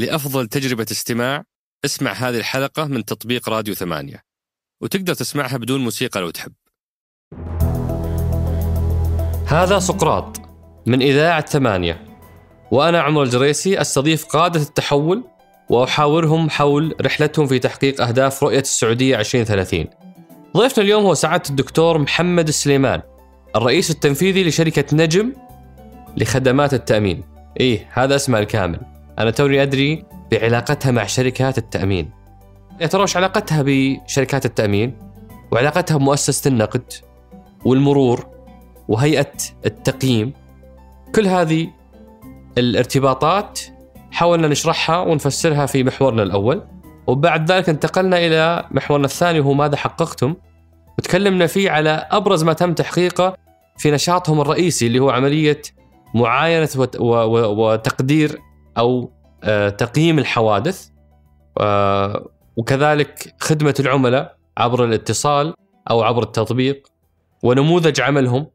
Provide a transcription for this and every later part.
لأفضل تجربة استماع اسمع هذه الحلقة من تطبيق راديو ثمانية. وتقدر تسمعها بدون موسيقى لو تحب. هذا سقراط من إذاعة ثمانية. وأنا عمر الجريسي أستضيف قادة التحول وأحاورهم حول رحلتهم في تحقيق أهداف رؤية السعودية 2030 ضيفنا اليوم هو سعادة الدكتور محمد السليمان الرئيس التنفيذي لشركة نجم لخدمات التأمين. إيه هذا اسمها الكامل. أنا توني أدري بعلاقتها مع شركات التأمين. يا ترى وش علاقتها بشركات التأمين؟ وعلاقتها بمؤسسة النقد والمرور وهيئة التقييم. كل هذه الارتباطات حاولنا نشرحها ونفسرها في محورنا الأول. وبعد ذلك انتقلنا إلى محورنا الثاني وهو ماذا حققتم. وتكلمنا فيه على أبرز ما تم تحقيقه في نشاطهم الرئيسي اللي هو عملية معاينة وتقدير أو آه، تقييم الحوادث. آه، وكذلك خدمة العملاء عبر الاتصال أو عبر التطبيق ونموذج عملهم.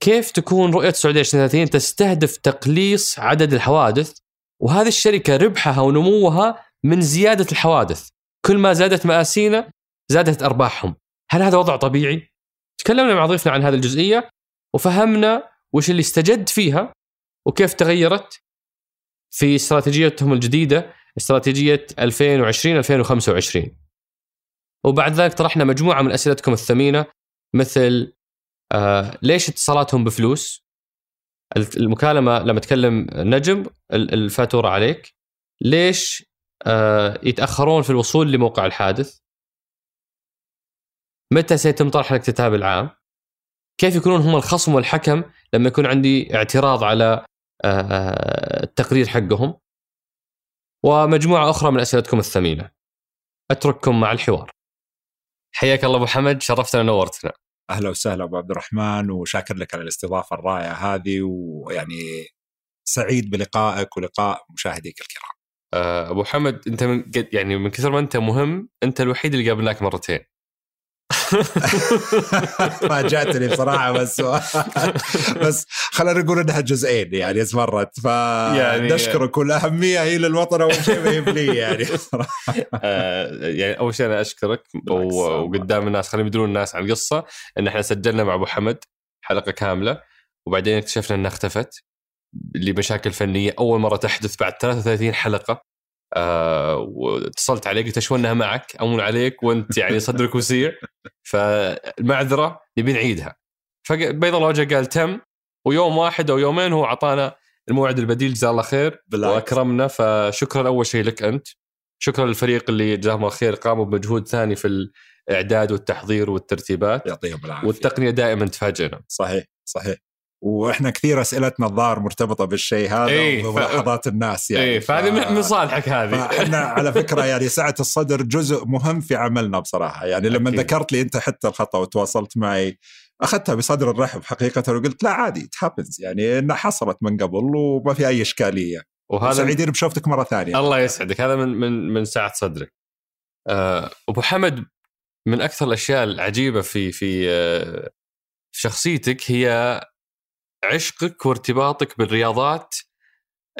كيف تكون رؤية السعودية 2030 تستهدف تقليص عدد الحوادث؟ وهذه الشركة ربحها ونموها من زيادة الحوادث. كل ما زادت مآسينا زادت أرباحهم. هل هذا وضع طبيعي؟ تكلمنا مع ضيفنا عن هذه الجزئية وفهمنا وش اللي استجد فيها وكيف تغيرت. في استراتيجيتهم الجديدة استراتيجية 2020-2025 وبعد ذلك طرحنا مجموعة من أسئلتكم الثمينة مثل آه ليش اتصالاتهم بفلوس؟ المكالمة لما تكلم نجم الفاتورة عليك ليش آه يتأخرون في الوصول لموقع الحادث؟ متى سيتم طرح الاكتتاب العام؟ كيف يكونون هم الخصم والحكم لما يكون عندي اعتراض على التقرير حقهم ومجموعة أخرى من أسئلتكم الثمينة أترككم مع الحوار حياك الله أبو حمد شرفتنا ونورتنا أهلا وسهلا أبو عبد الرحمن وشاكر لك على الاستضافة الرائعة هذه ويعني سعيد بلقائك ولقاء مشاهديك الكرام. آه، أبو حمد أنت من يعني من كثر ما أنت مهم أنت الوحيد اللي قابلناك مرتين. فاجاتني بصراحة بس بس خلينا نقول إنها جزئين يعني مرت. ف يعني نشكرك والاهميه هي للوطن أول شيء ما لي يعني. آه، يعني أول شيء أنا أشكرك وقدام الناس خلينا يدرون الناس عن القصة إن إحنا سجلنا مع أبو حمد حلقة كاملة وبعدين اكتشفنا إنها اختفت لمشاكل فنية. أول مرة تحدث بعد 33 حلقة. آه واتصلت عليك قلت اشونها معك؟ امون عليك وأنت يعني صدرك وسيع فالمعذرة نبي نعيدها فبيض الله وجهه قال تم. ويوم واحد أو يومين هو أعطانا الموعد البديل جزاه الله خير بالعكس. وأكرمنا. فشكرا أول شيء لك أنت. شكرا للفريق اللي جزاهم الله خير قاموا بمجهود ثاني في الإعداد والتحضير والترتيبات. يعطيهم العافية. والتقنية دائما تفاجئنا. صحيح صحيح. وإحنا كثير أسئلتنا الظاهر مرتبطة بالشيء هذا إيه وملاحظات الناس يعني. إيه فهذه ف... من صالحك هذه. إحنا على فكرة يعني سعة الصدر جزء مهم في عملنا بصراحة. يعني لما أكيد. ذكرت لي أنت حتى الخطأ وتواصلت معي أخذتها بصدر الرحب حقيقة وقلت لا عادي تهابنز يعني إنها حصلت من قبل وما في أي إشكالية. وهذا سعيدين بشوفتك مرة ثانية. الله يسعدك. هذا من من من سعة صدرك. أه أبو حمد من أكثر الأشياء العجيبة في في أه في شخصيتك هي عشقك وارتباطك بالرياضات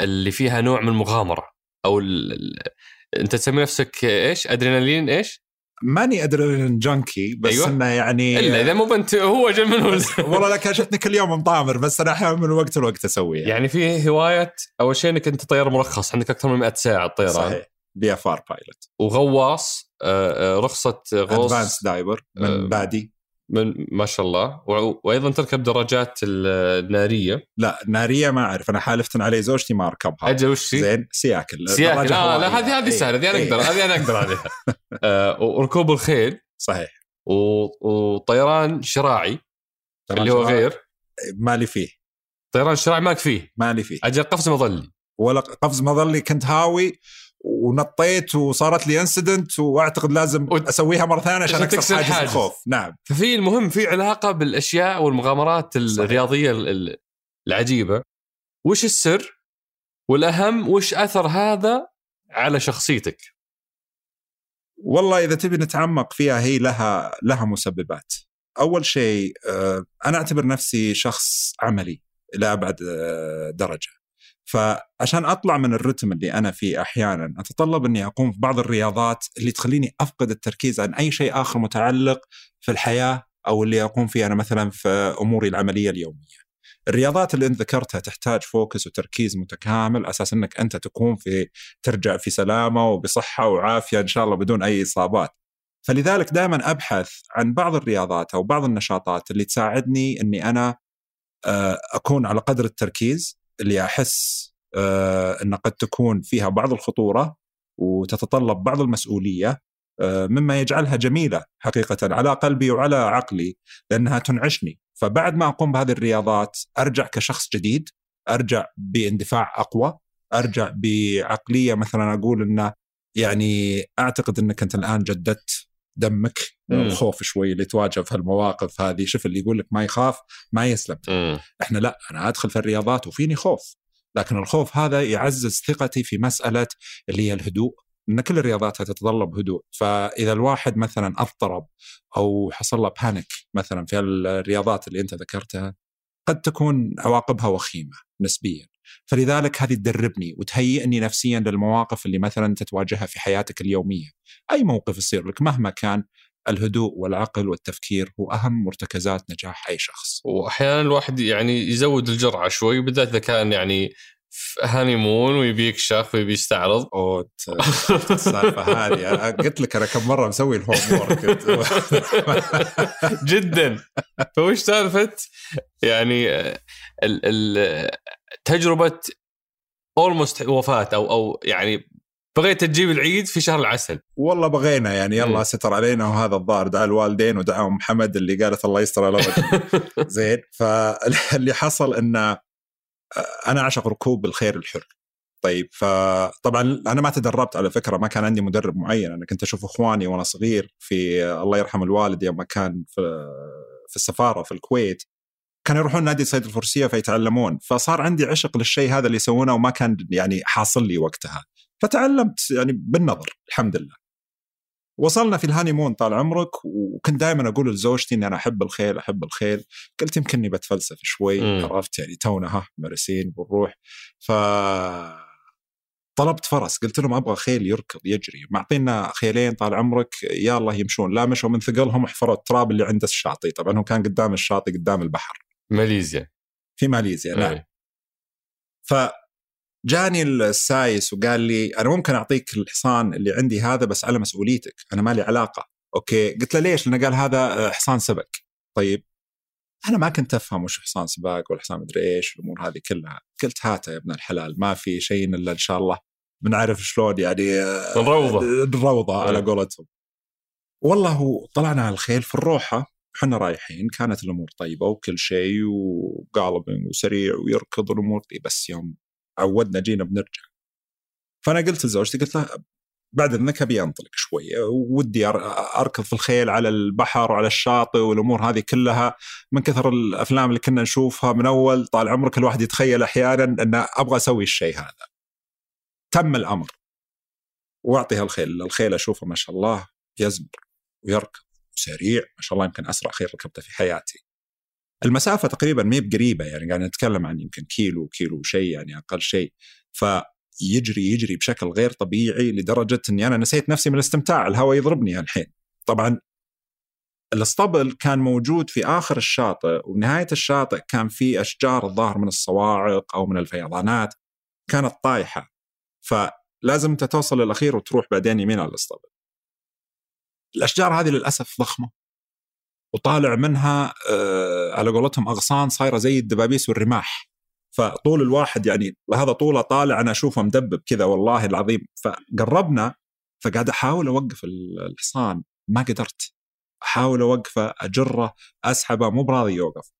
اللي فيها نوع من المغامرة أو ال أنت تسمي نفسك إيش؟ أدرينالين إيش؟ ماني أدرينالين جانكي بس أيوة. إنه يعني إلا إذا مو بنت هو جن من والله لك شفتني كل يوم مطامر بس أنا أحيانا من وقت لوقت أسويه يعني. يعني في هواية أول شيء إنك أنت طيار مرخص عندك أكثر من 100 ساعة طيران صحيح VFR pilot وغواص آه، آه، رخصة غوص advanced diver من آه، PADI من ما شاء الله. وأيضا تركب دراجات النارية. لا ناريه ما أعرف. أنا حالفة علي زوجتي ما أركبها. أجل وش زين سياكل. سياكل. لا لا هذه هذه سهلة هذه أنا أقدر هذه أنا أقدر عليها. آه وركوب الخيل. صحيح. وطيران شراعي. اللي هو غير. مالي فيه. طيران شراعي مالك فيه. مالي فيه. أجل قفز مظلي. ولا قفز مظلي كنت هاوي ونطيت وصارت لي انسدنت وأعتقد لازم. أسويها مرة ثانية عشان أكسر حاجز حاجز. الخوف نعم ففي المهم في علاقة بالأشياء والمغامرات صحيح. الرياضية العجيبة وش السر والأهم وش أثر هذا على شخصيتك والله إذا تبي نتعمق فيها هي لها لها مسببات أول شيء آه، أنا أعتبر نفسي شخص عملي إلى أبعد آه، درجة فعشان أطلع من الرتم اللي أنا فيه أحيانا أتطلب إني أقوم في بعض الرياضات اللي تخليني أفقد التركيز عن أي شيء آخر متعلق في الحياة أو اللي أقوم فيه أنا مثلا في أموري العملية اليومية. الرياضات اللي أنت ذكرتها تحتاج فوكس وتركيز متكامل أساس إنك أنت تكون في ترجع في سلامة وبصحة وعافية إن شاء الله بدون أي إصابات. فلذلك دائما أبحث عن بعض الرياضات أو بعض النشاطات اللي تساعدني إني أنا آه، أكون على قدر التركيز اللي أحس آه، إن قد تكون فيها بعض الخطورة وتتطلب بعض المسؤولية آه، مما يجعلها جميلة حقيقة على قلبي وعلى عقلي لأنها تنعشني. فبعد ما أقوم بهذه الرياضات أرجع كشخص جديد أرجع باندفاع أقوى أرجع بعقلية مثلا أقول انه يعني أعتقد إنك أنت الآن جددت دمك خوف شوي اللي تواجه في هالمواقف هذه شوف اللي يقول لك ما يخاف ما يسلم. مم. إحنا لا أنا أدخل في الرياضات وفيني خوف لكن الخوف هذا يعزز ثقتي في مسألة اللي هي الهدوء إن كل الرياضات تتطلب هدوء. فإذا الواحد مثلا أضطرب أو حصل له بانيك مثلا في الرياضات اللي أنت ذكرتها قد تكون عواقبها وخيمة نسبيا. فلذلك هذه تدربني وتهيئني نفسيا للمواقف اللي مثلا تتواجهها في حياتك اليومية أي موقف يصير لك مهما كان الهدوء والعقل والتفكير هو أهم مرتكزات نجاح أي شخص. واحيانا الواحد يعني يزود الجرعة شوي بالذات إذا كان يعني honeymoon ويبي يكشف ويبي يستعرض. اوه السالفة هذه. أنا قلت لك أنا كم مرة مسوي ال homework جدا. فوش سالفة؟ يعني تجربة almost وفاة أو أو يعني بغيت تجيب العيد في شهر العسل. والله بغينا يعني يلا ستر علينا وهذا الظاهر. دعا الوالدين ودعا ام محمد اللي قالت الله يستر على زين. فاللي حصل انه أنا أعشق ركوب الخير الحر طيب فطبعا أنا ما تدربت على فكرة ما كان عندي مدرب معين. أنا كنت أشوف إخواني وأنا صغير في الله يرحم الوالد يوم كان في في السفارة في الكويت كانوا يروحون نادي صيد الفروسيه فيتعلمون. فصار عندي عشق للشيء هذا اللي يسوونه وما كان يعني حاصل لي وقتها. فتعلمت يعني بالنظر الحمد لله. وصلنا في الهاني مون طال عمرك وكنت دائما أقول لزوجتي إني أنا أحب الخيل أحب الخيل. قلت يمكنني بتفلسف شوي عرفت يعني تونا ها مرسين بنروح. ف طلبت فرس قلت لهم أبغى خيل يركض يجري. معطينا خيلين طال عمرك يا الله يمشون. لا مشوا من ثقلهم حفروا التراب اللي عند الشاطئ. طبعا هو كان قدام الشاطئ قدام البحر. ماليزيا. في ماليزيا نعم. ف جاني السايس وقال لي أنا ممكن أعطيك الحصان اللي عندي هذا بس على مسؤوليتك أنا ما لي علاقة. okay. قلت له ليش؟ لأنه قال هذا حصان سبق طيب. أنا ما كنت أفهم وش حصان سباق ولا حصان مدري إيش الأمور هذه كلها. قلت هاته يا ابن الحلال ما في شيء إلا إن شاء الله بنعرف شلون يعني نروضه. نروضه على قولتهم. والله طلعنا على الخيل في الروحة. إحنا رايحين كانت الأمور طيبة وكل شيء وقالب وسريع ويركض الأمور بس يوم عودنا جينا بنرجع فأنا قلت لزوجتي قلت لها بعد إذنك أبي أنطلق شوي ودي أركض في الخيل على البحر وعلى الشاطئ والأمور هذه كلها من كثر الأفلام اللي كنا نشوفها من أول طال عمرك الواحد يتخيل أحيانا أن أبغى أسوي الشيء هذا. تم الأمر. وأعطيها الخيل، الخيل أشوفه ما شاء الله يزمر ويركض وسريع ما شاء الله يمكن أسرع خيل ركبته في حياتي. المسافة تقريبا ما بقريبة يعني قاعد نتكلم عن يمكن كيلو كيلو وشيء يعني أقل شيء فيجري يجري بشكل غير طبيعي لدرجة إني أنا نسيت نفسي من الاستمتاع الهواء يضربني الحين طبعا الاسطبل كان موجود في آخر الشاطئ ونهاية الشاطئ كان في أشجار الظاهر من الصواعق أو من الفيضانات كانت طايحة. فلازم أنت توصل للأخير وتروح بعدين يمين على الاسطبل. الأشجار هذه للأسف ضخمة. وطالع منها آه على قولتهم أغصان صايرة زي الدبابيس والرماح. فطول الواحد يعني هذا طوله طالع أنا أشوفه مدبب كذا والله العظيم. فقربنا فقاعد أحاول أوقف الحصان. ما قدرت. أحاول أوقفه أجره أسحبه مو براضي يوقف.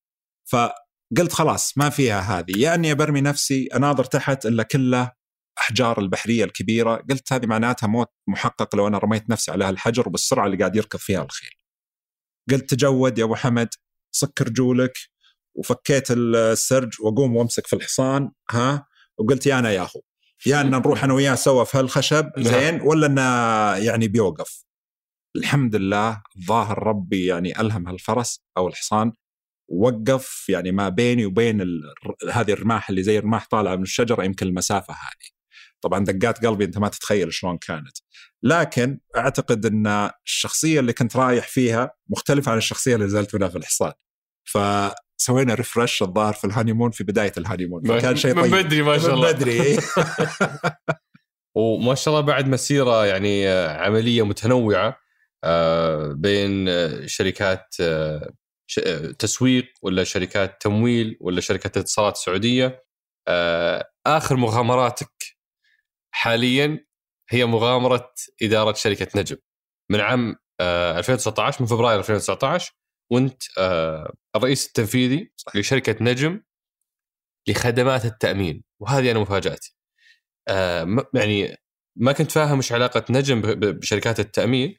فقلت خلاص ما فيها هذه. يا اني برمي نفسي أناظر تحت إلا كله أحجار البحرية الكبيرة. قلت هذه معناتها موت محقق لو أنا رميت نفسي على هالحجر وبالسرعة اللي قاعد يركض فيها الخيل. قلت تجود يا أبو حمد صك رجولك وفكيت السرج واقوم وامسك في الحصان ها؟ وقلت يا أنا يا هو يا أن نروح أنا وياه سوا في هالخشب نعم. زين؟ ولا انه يعني بيوقف؟ الحمد لله ظاهر ربي يعني ألهم هالفرس أو الحصان وقف يعني ما بيني وبين هذه الرماح اللي زي الرماح طالعة من الشجرة يمكن المسافة هذه. طبعا دقات قلبي أنت ما تتخيل شلون كانت. لكن أعتقد أن الشخصية اللي كنت رايح فيها مختلفة عن الشخصية اللي نزلت منها في الحصان. فسوينا refresh الظاهر في ال honeymoon في بداية الهانيمون. فكان شيء طيب. من بدري ما شاء الله. من بدري. وما شاء الله بعد مسيرة يعني عملية متنوعة آه، بين شركات آه، تسويق ولا شركات تمويل ولا شركات اتصالات سعودية. آه، آخر مغامراتك حاليا هي مغامرة إدارة شركة نجم. من عام 2019 من فبراير 2019 وأنت الرئيس التنفيذي صحيح. لشركة نجم لخدمات التأمين. وهذه أنا مفاجأتي. يعني ما كنت فاهم إيش علاقة نجم بشركات التأمين.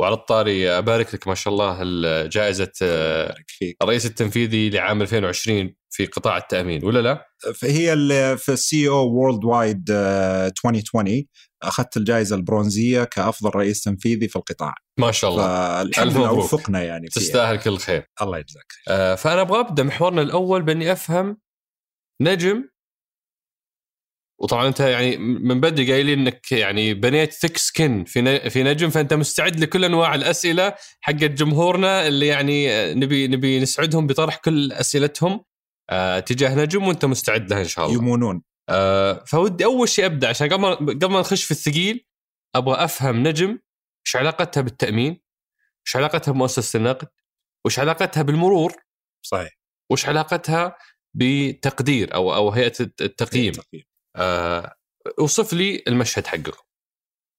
وعلى الطاري أبارك لك ما شاء الله جائزة آه، الرئيس التنفيذي لعام 2020 في قطاع التأمين ولا لا؟ فهي اللي في السي أو وورلد وايد 2020 أخذت الجائزة البرونزية كأفضل رئيس تنفيذي في القطاع. ما شاء الله. فالحمد لله وفقنا يعني تستاهل كل خير. الله يجزاك آه فأنا أبغى أبدأ محورنا الأول بأني أفهم نجم وطبعا أنت يعني من بدري قايل إنك يعني بنيت ثيك سكن في في نجم فأنت مستعد لكل أنواع الأسئلة حقت جمهورنا اللي يعني نبي نبي نسعدهم بطرح كل أسئلتهم آه تجاه نجم وأنت مستعد لها إن شاء الله. يمونون. آه فودي أول شيء أبدأ عشان قبل قبل ما نخش في الثقيل أبغى أفهم نجم إيش علاقتها بالتأمين؟ إيش علاقتها بمؤسسة النقد؟ وإيش علاقتها بالمرور؟ صحيح. وإيش علاقتها بتقدير أو أو هيئة التقييم؟ التقييم. آه وصف لي المشهد حقكم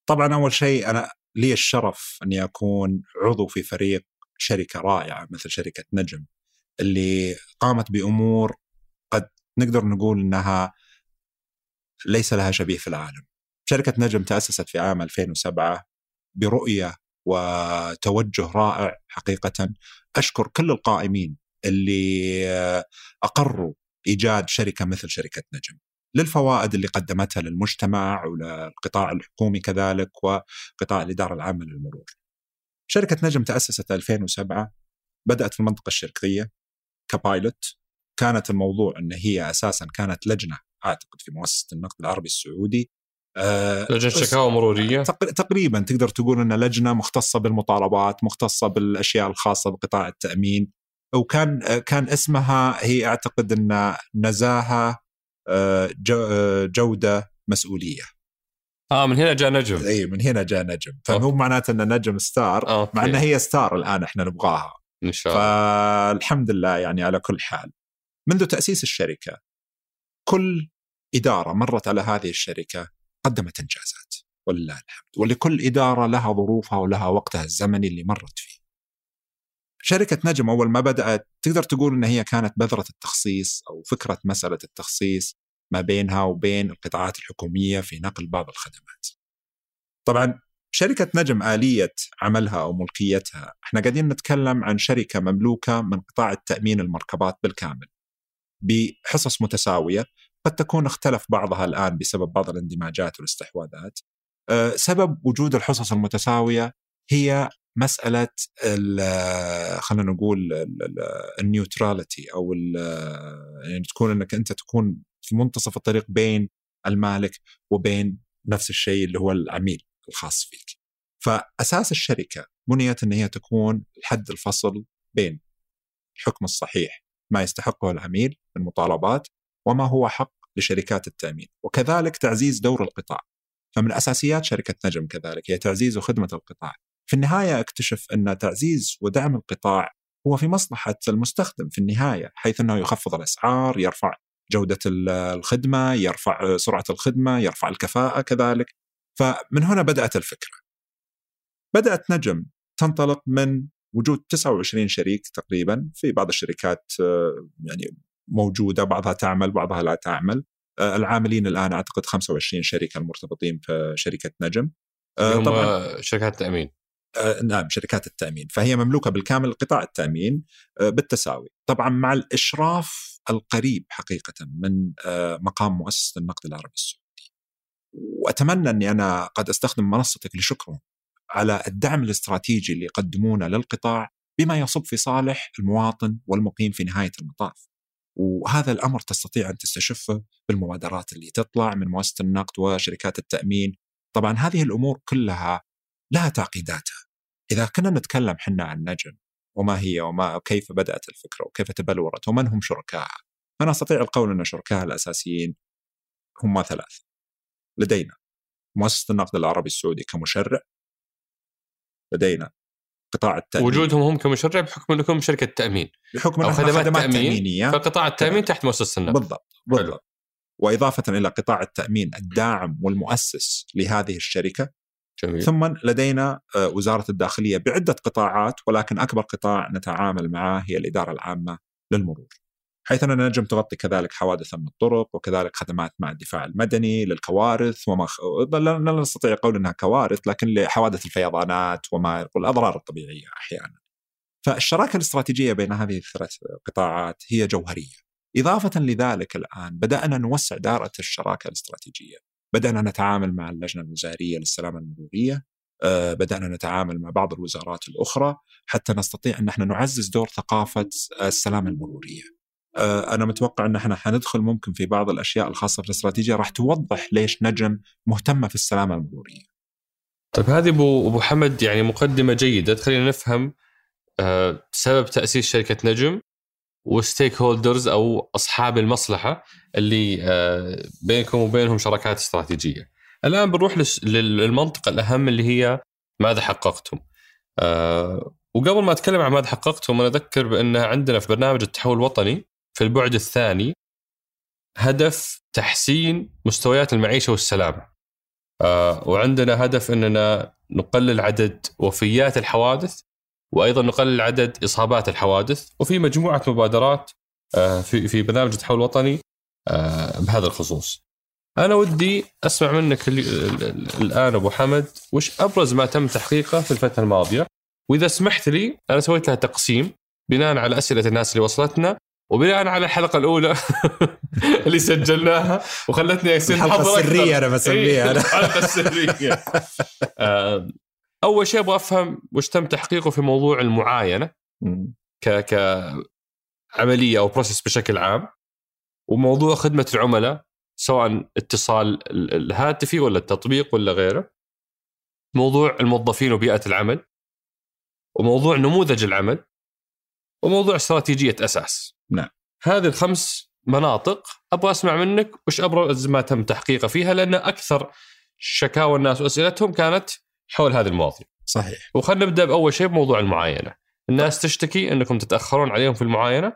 طبعا أول شيء أنا لي الشرف أني أكون عضو في فريق شركة رائعة مثل شركة نجم اللي قامت بأمور قد نقدر نقول إنها ليس لها شبيه في العالم. شركة نجم تأسست في عام 2007 برؤية وتوجه رائع حقيقة أشكر كل القائمين اللي أقروا إيجاد شركة مثل شركة نجم. للفوائد اللي قدمتها للمجتمع وللقطاع الحكومي كذلك وقطاع الإدارة العامة للمرور. شركة نجم تأسست 2007 بدأت في المنطقة الشرقية كبايلوت. كانت الموضوع أن هي أساسا كانت لجنة أعتقد في مؤسسة النقد العربي السعودي. آه لجنة شكاوى مرورية. تقريبا تقدر تقول أن لجنة مختصة بالمطالبات مختصة بالأشياء الخاصة بقطاع التأمين. وكان كان اسمها هي نزاهة آه، آه، جودة مسؤولية. آه من هنا جاء نجم. إي من هنا جاء نجم. فمو معناته إن نجم star okay. مع إنها هي star الآن إحنا نبغاها. إن شاء الله. فالحمد لله يعني على كل حال. منذ تأسيس الشركة كل إدارة مرت على هذه الشركة قدمت إنجازات. ولله الحمد. ولكل إدارة لها ظروفها ولها وقتها الزمني اللي مرت فيه. شركة نجم أول ما بدأت تقدر تقول أن هي كانت بذرة التخصيص أو فكرة مسألة التخصيص ما بينها وبين القطاعات الحكومية في نقل بعض الخدمات. طبعا شركة نجم آلية عملها أو ملكيتها إحنا قاعدين نتكلم عن شركة مملوكة من قطاع التأمين المركبات بالكامل. بحصص متساوية قد تكون اختلف بعضها الآن بسبب بعض الاندماجات والاستحواذات. أه سبب وجود الحصص المتساوية هي مسألة خلينا نقول النيوتراليتي أو يعني تكون إنك أنت تكون في منتصف الطريق بين المالك وبين نفس الشيء اللي هو العميل الخاص فيك. فأساس الشركة بنيت إن هي تكون الحد الفصل بين الحكم الصحيح ما يستحقه العميل من مطالبات وما هو حق لشركات التأمين، وكذلك تعزيز دور القطاع. فمن أساسيات شركة نجم كذلك هي تعزيز وخدمه القطاع. في النهاية اكتشف أن تعزيز ودعم القطاع هو في مصلحة المستخدم في النهاية حيث أنه يخفض الأسعار، يرفع جودة الخدمة، يرفع سرعة الخدمة، يرفع الكفاءة كذلك. فمن هنا بدأت الفكرة. بدأت نجم تنطلق من وجود 29 شريك تقريبا في بعض الشركات يعني موجودة بعضها تعمل بعضها لا تعمل العاملين الآن أعتقد 25 شركه المرتبطين في شركه نجم طبعا شركات آه، نعم شركات التأمين فهي مملوكة بالكامل لقطاع التأمين آه، بالتساوي طبعا مع الإشراف القريب حقيقة من آه، مقام مؤسسة النقد العربي السعودي وأتمنى أني أنا قد أستخدم منصتك لشكرهم على الدعم الاستراتيجي اللي يقدمونه للقطاع بما يصب في صالح المواطن والمقيم في نهاية المطاف. وهذا الأمر تستطيع أن تستشفه بالمبادرات اللي تطلع من مؤسسة النقد وشركات التأمين. طبعا هذه الأمور كلها لها تعقيداتها. إذا كنا نتكلم حنا عن نجم وما هي وما كيف بدأت الفكرة وكيف تبلورت ومن هم شركائها. فانا أستطيع القول أن شركائها الأساسيين هم ثلاث. لدينا مؤسسة النقد العربي السعودي كمشرع. لدينا قطاع التأمين وجودهم هم كمشرع بحكم أنكم شركة تأمين بحكم أو خدمات, خدمات تأمين تأمينية فقطاع التأمين تحت مؤسسة النقد بالضبط بالضبط وإضافة إلى قطاع التأمين الداعم والمؤسس لهذه الشركة جميل. ثم لدينا آه، وزارة الداخلية بعدة قطاعات ولكن أكبر قطاع نتعامل معه هي الإدارة العامة للمرور. حيث أن نجم تغطي كذلك حوادث من الطرق وكذلك خدمات مع الدفاع المدني للكوارث وما خ... لا نستطيع قول أنها كوارث لكن لحوادث الفيضانات وما والأضرار الطبيعية أحيانا فالشراكة الاستراتيجية بين هذه الثلاث قطاعات هي جوهرية إضافة لذلك الآن بدأنا نوسع دائرة الشراكة الاستراتيجية بدأنا نتعامل مع اللجنة الوزارية للسلامة المرورية آه، بدأنا نتعامل مع بعض الوزارات الأخرى حتى نستطيع أن إحنا نعزز دور ثقافة السلامة المرورية آه، أنا متوقع أن إحنا حندخل ممكن في بعض الأشياء الخاصة في الاستراتيجية راح توضح ليش نجم مهتمه في السلامة المرورية. طيب هذه أبو أبو حمد يعني مقدمة جيدة تخلينا نفهم آه، سبب تأسيس شركة نجم وستيك هولدرز أو أصحاب المصلحة اللي آه، بينكم وبينهم شراكات استراتيجية. الآن بنروح للمنطقة الأهم اللي هي ماذا حققتم؟ وقبل ما أتكلم عن ماذا حققتم أنا أذكر بان عندنا في برنامج التحول الوطني في البعد الثاني هدف تحسين مستويات المعيشة والسلامة. آه وعندنا هدف أننا نقلل عدد وفيات الحوادث وأيضا نقلل عدد إصابات الحوادث وفي مجموعة مبادرات آه في في برنامج التحول الوطني آه بهذا الخصوص. أنا ودي أسمع منك الآن أبو حمد وش أبرز ما تم تحقيقه في الفترة الماضية؟ وإذا سمحت لي أنا سويت لها تقسيم بناء على أسئلة الناس اللي وصلتنا وبناء على الحلقة الأولى اللي سجلناها وخلتني اصير الحلقة السرية أنا بسميها. إيه، الحلقة السرية. آه، أول شيء أبغى أفهم وش تم تحقيقه في موضوع المعاينة ك ك عملية أو بروسيس بشكل عام وموضوع خدمة العملاء سواء اتصال الهاتفي ولا التطبيق ولا غيره. موضوع الموظفين وبيئة العمل وموضوع نموذج العمل وموضوع استراتيجية أساس. نعم. هذه الخمس مناطق أبغى أسمع منك وش أبرز ما تم تحقيقه فيها لأن أكثر شكاوى الناس وأسئلتهم كانت حول هذه المواضيع. صحيح. وخلينا نبدأ بأول شيء بموضوع المعاينة. الناس تشتكي أنكم تتأخرون عليهم في المعاينة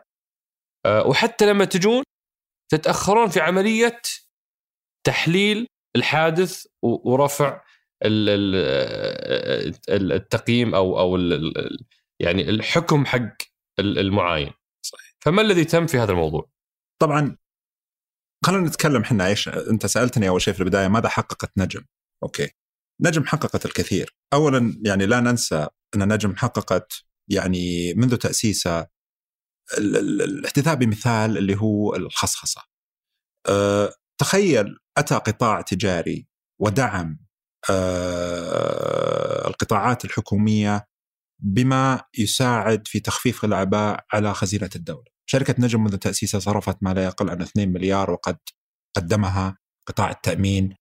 أه وحتى لما تجون تتأخرون في عملية تحليل الحادث ورفع التقييم أو أو يعني الحكم حق المعاين. صحيح. فما الذي تم في هذا الموضوع؟ طبعا خلينا نتكلم إحنا إيش أنت سألتني أول شيء في البداية ماذا حققت نجم؟ أوكي. نجم حققت الكثير. اولا يعني لا ننسى أن نجم حققت يعني منذ تاسيسها الاحتذاء بمثال اللي هو الخصخصة. أه تخيل أتى قطاع تجاري ودعم أه القطاعات الحكومية بما يساعد في تخفيف الاعباء على خزينة الدولة. شركة نجم منذ تاسيسها صرفت ما لا يقل عن 2 مليار وقد قدمها قطاع التأمين.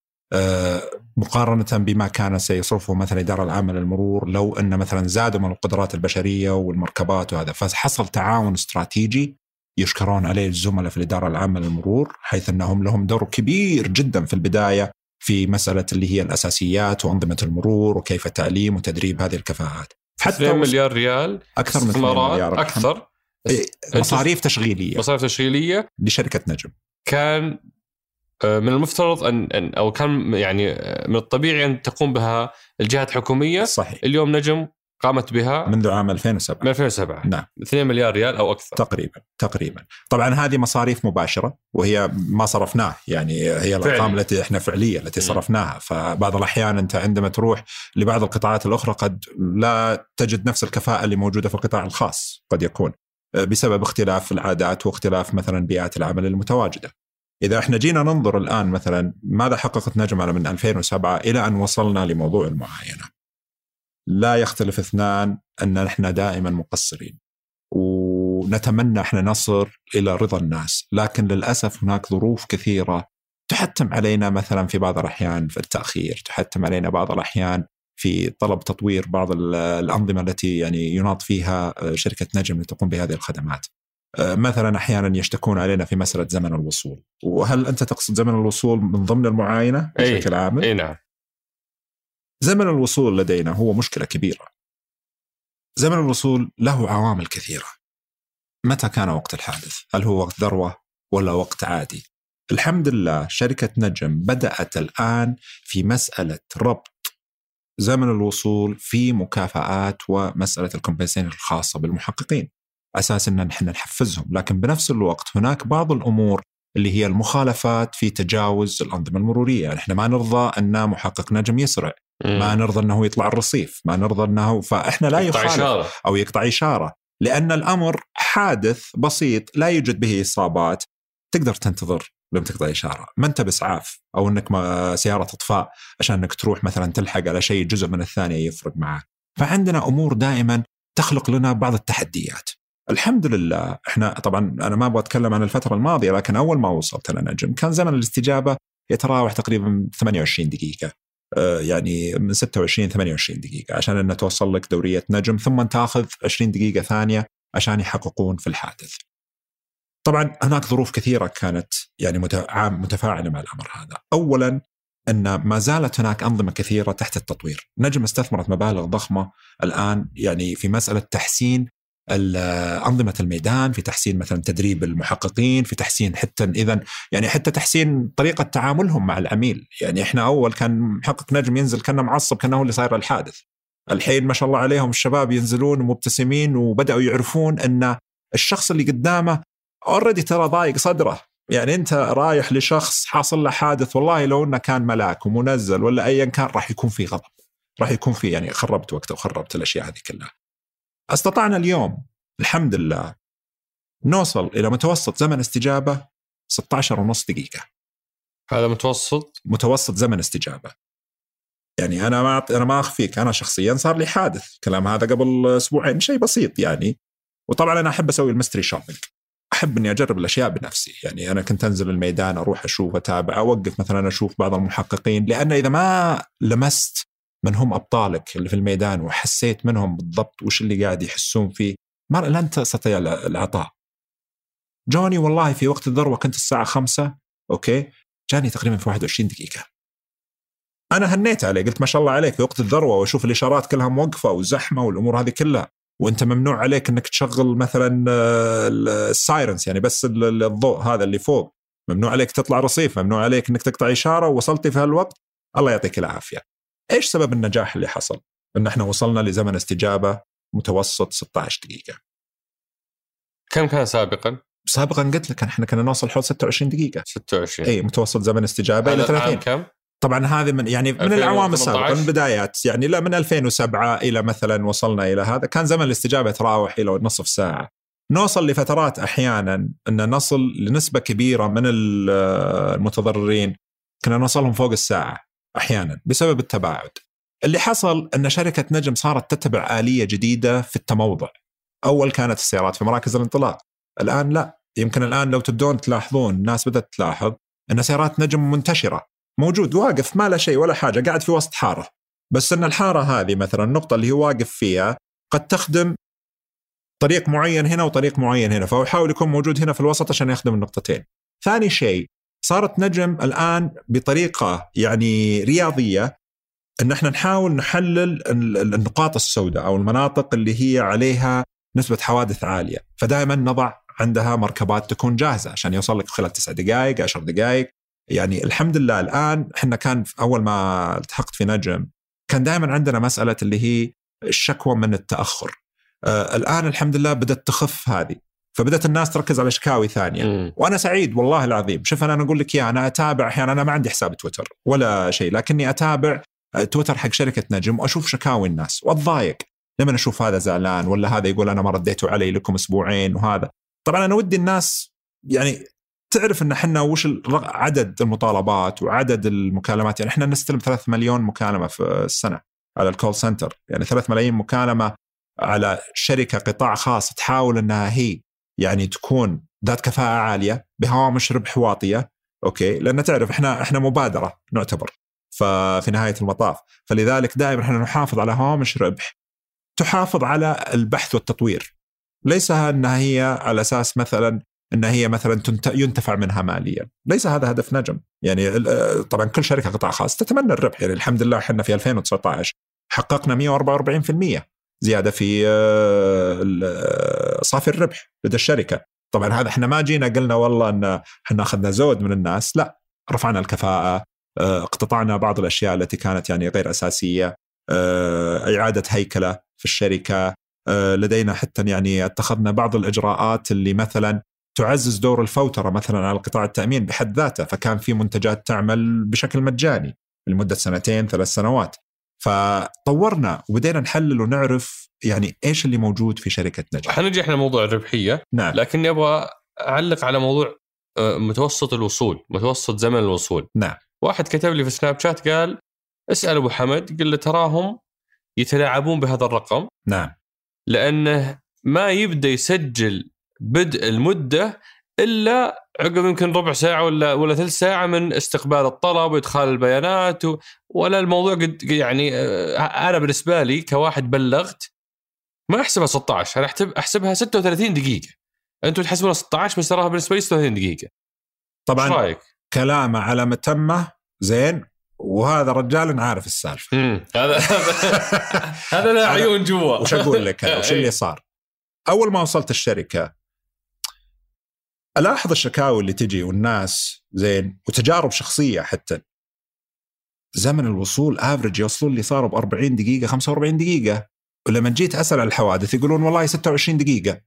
مقارنة بما كان سيصرفه مثلا الإدارة العامة للمرور لو أن مثلا زادوا من القدرات البشرية والمركبات وهذا فحصل تعاون استراتيجي يشكرون عليه الزملاء في الإدارة العامة للمرور حيث أنهم لهم دور كبير جدا في البداية في مسألة اللي هي الأساسيات وأنظمة المرور وكيف تعليم وتدريب هذه الكفاءات. حتى 2 مليار ريال أكثر من 2 مليار أكثر. إيه، مصاريف تشغيلية. مصاريف تشغيلية. لشركة نجم. كان من المفترض ان ان أو كان يعني آه، من الطبيعي أن تقوم بها الجهات الحكومية. صحيح. اليوم نجم قامت بها منذ عام 2007 من 2007 نعم. 2 مليار ريال أو أكثر. تقريبا تقريبا. طبعا هذه مصاريف مباشرة وهي ما صرفناه. يعني هي الأرقام التي إحنا فعليه التي صرفناها. فبعض الأحيان أنت عندما تروح لبعض القطاعات الأخرى قد لا تجد نفس الكفاءة اللي موجودة في القطاع الخاص قد يكون بسبب اختلاف العادات واختلاف مثلا بيئات العمل المتواجدة. إذا إحنا جينا ننظر الآن مثلا ماذا حققت نجمة من 2007 إلى أن وصلنا لموضوع المعاينة لا يختلف اثنان أن نحن دائما مقصرين. ونتمنى إحنا نصل إلى رضا الناس، لكن للأسف هناك ظروف كثيرة تحتم علينا مثلا في بعض الأحيان في التأخير، تحتم علينا بعض الأحيان في طلب تطوير بعض الأنظمة التي يعني يناط فيها شركة نجم لتقوم بهذه الخدمات. مثلا أحيانا يشتكون علينا في مسألة زمن الوصول، وهل أنت تقصد زمن الوصول من ضمن المعاينة بشكل عام؟ اي نعم. زمن الوصول لدينا هو مشكلة كبيرة. زمن الوصول له عوامل كثيرة. متى كان وقت الحادث؟ هل هو وقت ذروة ولا وقت عادي؟ الحمد لله شركة نجم بدأت الآن في مسألة ربط زمن الوصول في مكافآت ومسألة الكومبنسيشن الخاصة بالمحققين. أساس ان نحن نحفزهم، لكن بنفس الوقت هناك بعض الأمور اللي هي المخالفات في تجاوز الأنظمة المرورية، يعني إحنا ما نرضى أن محقق نجم يسرع، ما نرضى أنه يطلع الرصيف. ما نرضى أنه فإحنا لا يقطع يخالف إشارة. أو يقطع إشارة. لأن الأمر حادث بسيط لا يوجد به إصابات. تقدر تنتظر لما تقطع إشارة. ما أنت باسعاف أو أنك ما سيارة اطفاء عشان أنك تروح مثلا تلحق على شيء جزء من الثانية يفرق معك. فعندنا أمور دائما تخلق لنا بعض التحديات. الحمد لله إحنا طبعا أنا ما أبغى أتكلم عن الفترة الماضية لكن أول ما وصلت أنا نجم كان زمن الاستجابة يتراوح تقريبا 28 دقيقة آه، يعني من 26 28 دقيقة عشان أن توصل لك دورية نجم ثم تأخذ 20 دقيقة ثانية عشان يحققون في الحادث. طبعا هناك ظروف كثيرة كانت يعني متفاعلة مع الأمر هذا. أولا أن ما زالت هناك أنظمة كثيرة تحت التطوير نجم استثمرت مبالغ ضخمة الآن يعني في مسألة تحسين أنظمة الميدان في تحسين مثلا تدريب المحققين في تحسين حتى اذا يعني حتى تحسين طريقة تعاملهم مع العميل. يعني إحنا أول كان محقق نجم ينزل كأنه معصب كأنه هو اللي صاير الحادث. الحين ما شاء الله عليهم الشباب ينزلون مبتسمين وبدأوا يعرفون أن الشخص اللي قدامه اوريدي ترى ضايق صدره. يعني أنت رايح لشخص حاصل له حادث والله لو إنه كان ملاك ومنزل ولا ايا كان راح يكون في غضب. راح يكون في يعني خربت وقته وخربت الأشياء هذه كلها. أستطعنا اليوم الحمد لله. نوصل إلى متوسط زمن استجابة 16 ونص دقيقة. هذا متوسط؟ متوسط زمن استجابة. يعني أنا ما أنا ما أخفيك أنا شخصيا صار لي حادث الكلام هذا قبل أسبوعين شيء بسيط يعني. وطبعا أنا أحب أسوي ال mystery shopping. أحب إني أجرب الأشياء بنفسي. يعني أنا كنت أنزل الميدان أروح أشوف أتابع أوقف مثلا أشوف بعض المحققين لأن إذا ما لمست من هم أبطالك اللي في الميدان وحسيت منهم بالضبط وش اللي قاعد يحسون فيه. ما لن تستطيع العطاء جوني والله في وقت الذروة كنت الساعة خمسة okay؟ جاني تقريبا في 21 دقيقة. أنا هنيت عليه قلت ما شاء الله عليك في وقت الذروة وأشوف الإشارات كلها موقفة وزحمة والأمور هذه كلها. وأنت ممنوع عليك إنك تشغل مثلا آه، السايرنس يعني بس الضوء هذا اللي فوق. ممنوع عليك تطلع رصيف ممنوع عليك إنك تقطع إشارة ووصلتي في هالوقت. الله يعطيك العافية. إيش سبب النجاح اللي حصل؟ إن إحنا وصلنا لزمن استجابة متوسط 16 دقيقة. كم كان سابقا؟ سابقا قلت لك إحنا كنا نوصل حول 26 دقيقة. 26 اي متوسط زمن استجابة إلى 30 كم؟ طبعا هذه من يعني من الاعوام السابقة من البدايات. يعني لا من 2007 إلى مثلا وصلنا إلى هذا. كان زمن الاستجابة يتراوح إلى نصف ساعة. نوصل لفترات أحيانا إن نصل لنسبة كبيرة من المتضررين. كنا نوصلهم فوق الساعة. أحيانا بسبب التباعد. اللي حصل أن شركة نجم صارت تتبع آلية جديدة في التموضع. أول كانت السيارات في مراكز الانطلاق، الآن لا، يمكن الآن لو تبدون تلاحظون الناس بدأت تلاحظ أن سيارات نجم منتشرة، موجود واقف ما له شيء ولا حاجة، قاعد في وسط حارة. بس أن الحارة هذه مثلا النقطة اللي هو واقف فيها قد تخدم طريق معين هنا وطريق معين هنا فهو يحاول يكون موجود هنا في الوسط عشان يخدم النقطتين ثاني شيء صارت نجم الآن بطريقة يعني رياضية إن إحنا نحاول نحلل النقاط السوداء أو المناطق اللي هي عليها نسبة حوادث عالية، فدائما نضع عندها مركبات تكون جاهزة عشان يوصل لك خلال تسع دقائق، عشر دقائق، يعني الحمد لله الآن إحنا كان أول ما التحقت في نجم كان دائما عندنا مسألة اللي هي الشكوى من التأخر. آه الآن الحمد لله بدأت تخف هذه. فبدأت الناس تركز على شكاوي ثانية. م. وأنا سعيد والله العظيم. شوف أنا أقول لك إياها أنا أتابع أحيانا أنا ما عندي حساب تويتر ولا شيء لكني أتابع تويتر حق شركة نجم وأشوف شكاوي الناس وأتضايق. لما أشوف هذا زعلان ولا هذا يقول أنا ما رديتوا علي لكم أسبوعين وهذا. طبعا أنا ودي الناس يعني تعرف إن إحنا وش عدد المطالبات وعدد المكالمات. يعني إحنا نستلم 3 مليون مكالمة في السنة على ال call center يعني 3 ملايين مكالمة على شركة قطاع خاص تحاول إنها هي يعني تكون ذات كفاءة عالية بهوامش ربح واطيه أوكي؟ لأن تعرف إحنا إحنا مبادرة نعتبر ففي نهاية المطاف. فلذلك دائما إحنا نحافظ على هوامش ربح تحافظ على البحث والتطوير. ليس إنها هي على أساس مثلا ان هي مثلا ينتفع منها ماليا. ليس هذا هدف نجم. يعني طبعا كل شركة قطاع خاص تتمنى الربح. يعني الحمد لله إحنا في 2019 حققنا 144% زيادة في آه، صافي الربح لدى الشركة. طبعا هذا إحنا ما جينا قلنا والله إن إحنا أخذنا زود من الناس لا. رفعنا الكفاءة آه، اقتطعنا بعض الأشياء التي كانت يعني غير أساسية آه، إعادة هيكلة في الشركة لدينا حتى يعني اتخذنا بعض الإجراءات اللي مثلا تعزز دور الفوترة مثلا على قطاع التأمين بحد ذاته فكان في منتجات تعمل بشكل مجاني لمدة سنتين ثلاث سنوات. فطورنا وبدينا نحلل ونعرف يعني إيش اللي موجود في شركة نجم حنجي إحنا موضوع الربحية نعم. لكني أبغى أعلق على موضوع آه، متوسط الوصول متوسط زمن الوصول. نعم. واحد كتب لي في سناب شات قال اسأل أبو حمد. قل له تراهم يتلاعبون بهذا الرقم. نعم. لأنه ما يبدأ يسجل بدء المدة إلا عقب يمكن ربع ساعة ولا ولا ثلث ساعة من استقبال الطلب وإدخال البيانات و... ولا الموضوع قد يعني آه، أنا بالنسبة لي كواحد بلغت ما أحسبها 16 أنا أحسبها 36 دقيقة. أنتم تحسبونها 16 بس تراها بالنسبة لي 36 دقيقة. طبعا رأيك؟ كلامه على متمه زين وهذا رجال عارف السالفة. هذا هذا له عيون جوا. وش أقول لك أنا؟ وش اللي صار؟ أول ما وصلت الشركة ألاحظ الشكاوي اللي تجي والناس زين وتجارب شخصية حتى. زمن الوصول افرج يوصلون لي صاروا ب 40 دقيقه 45 دقيقة. ولما جيت أسأل عن الحوادث يقولون والله 26 دقيقة.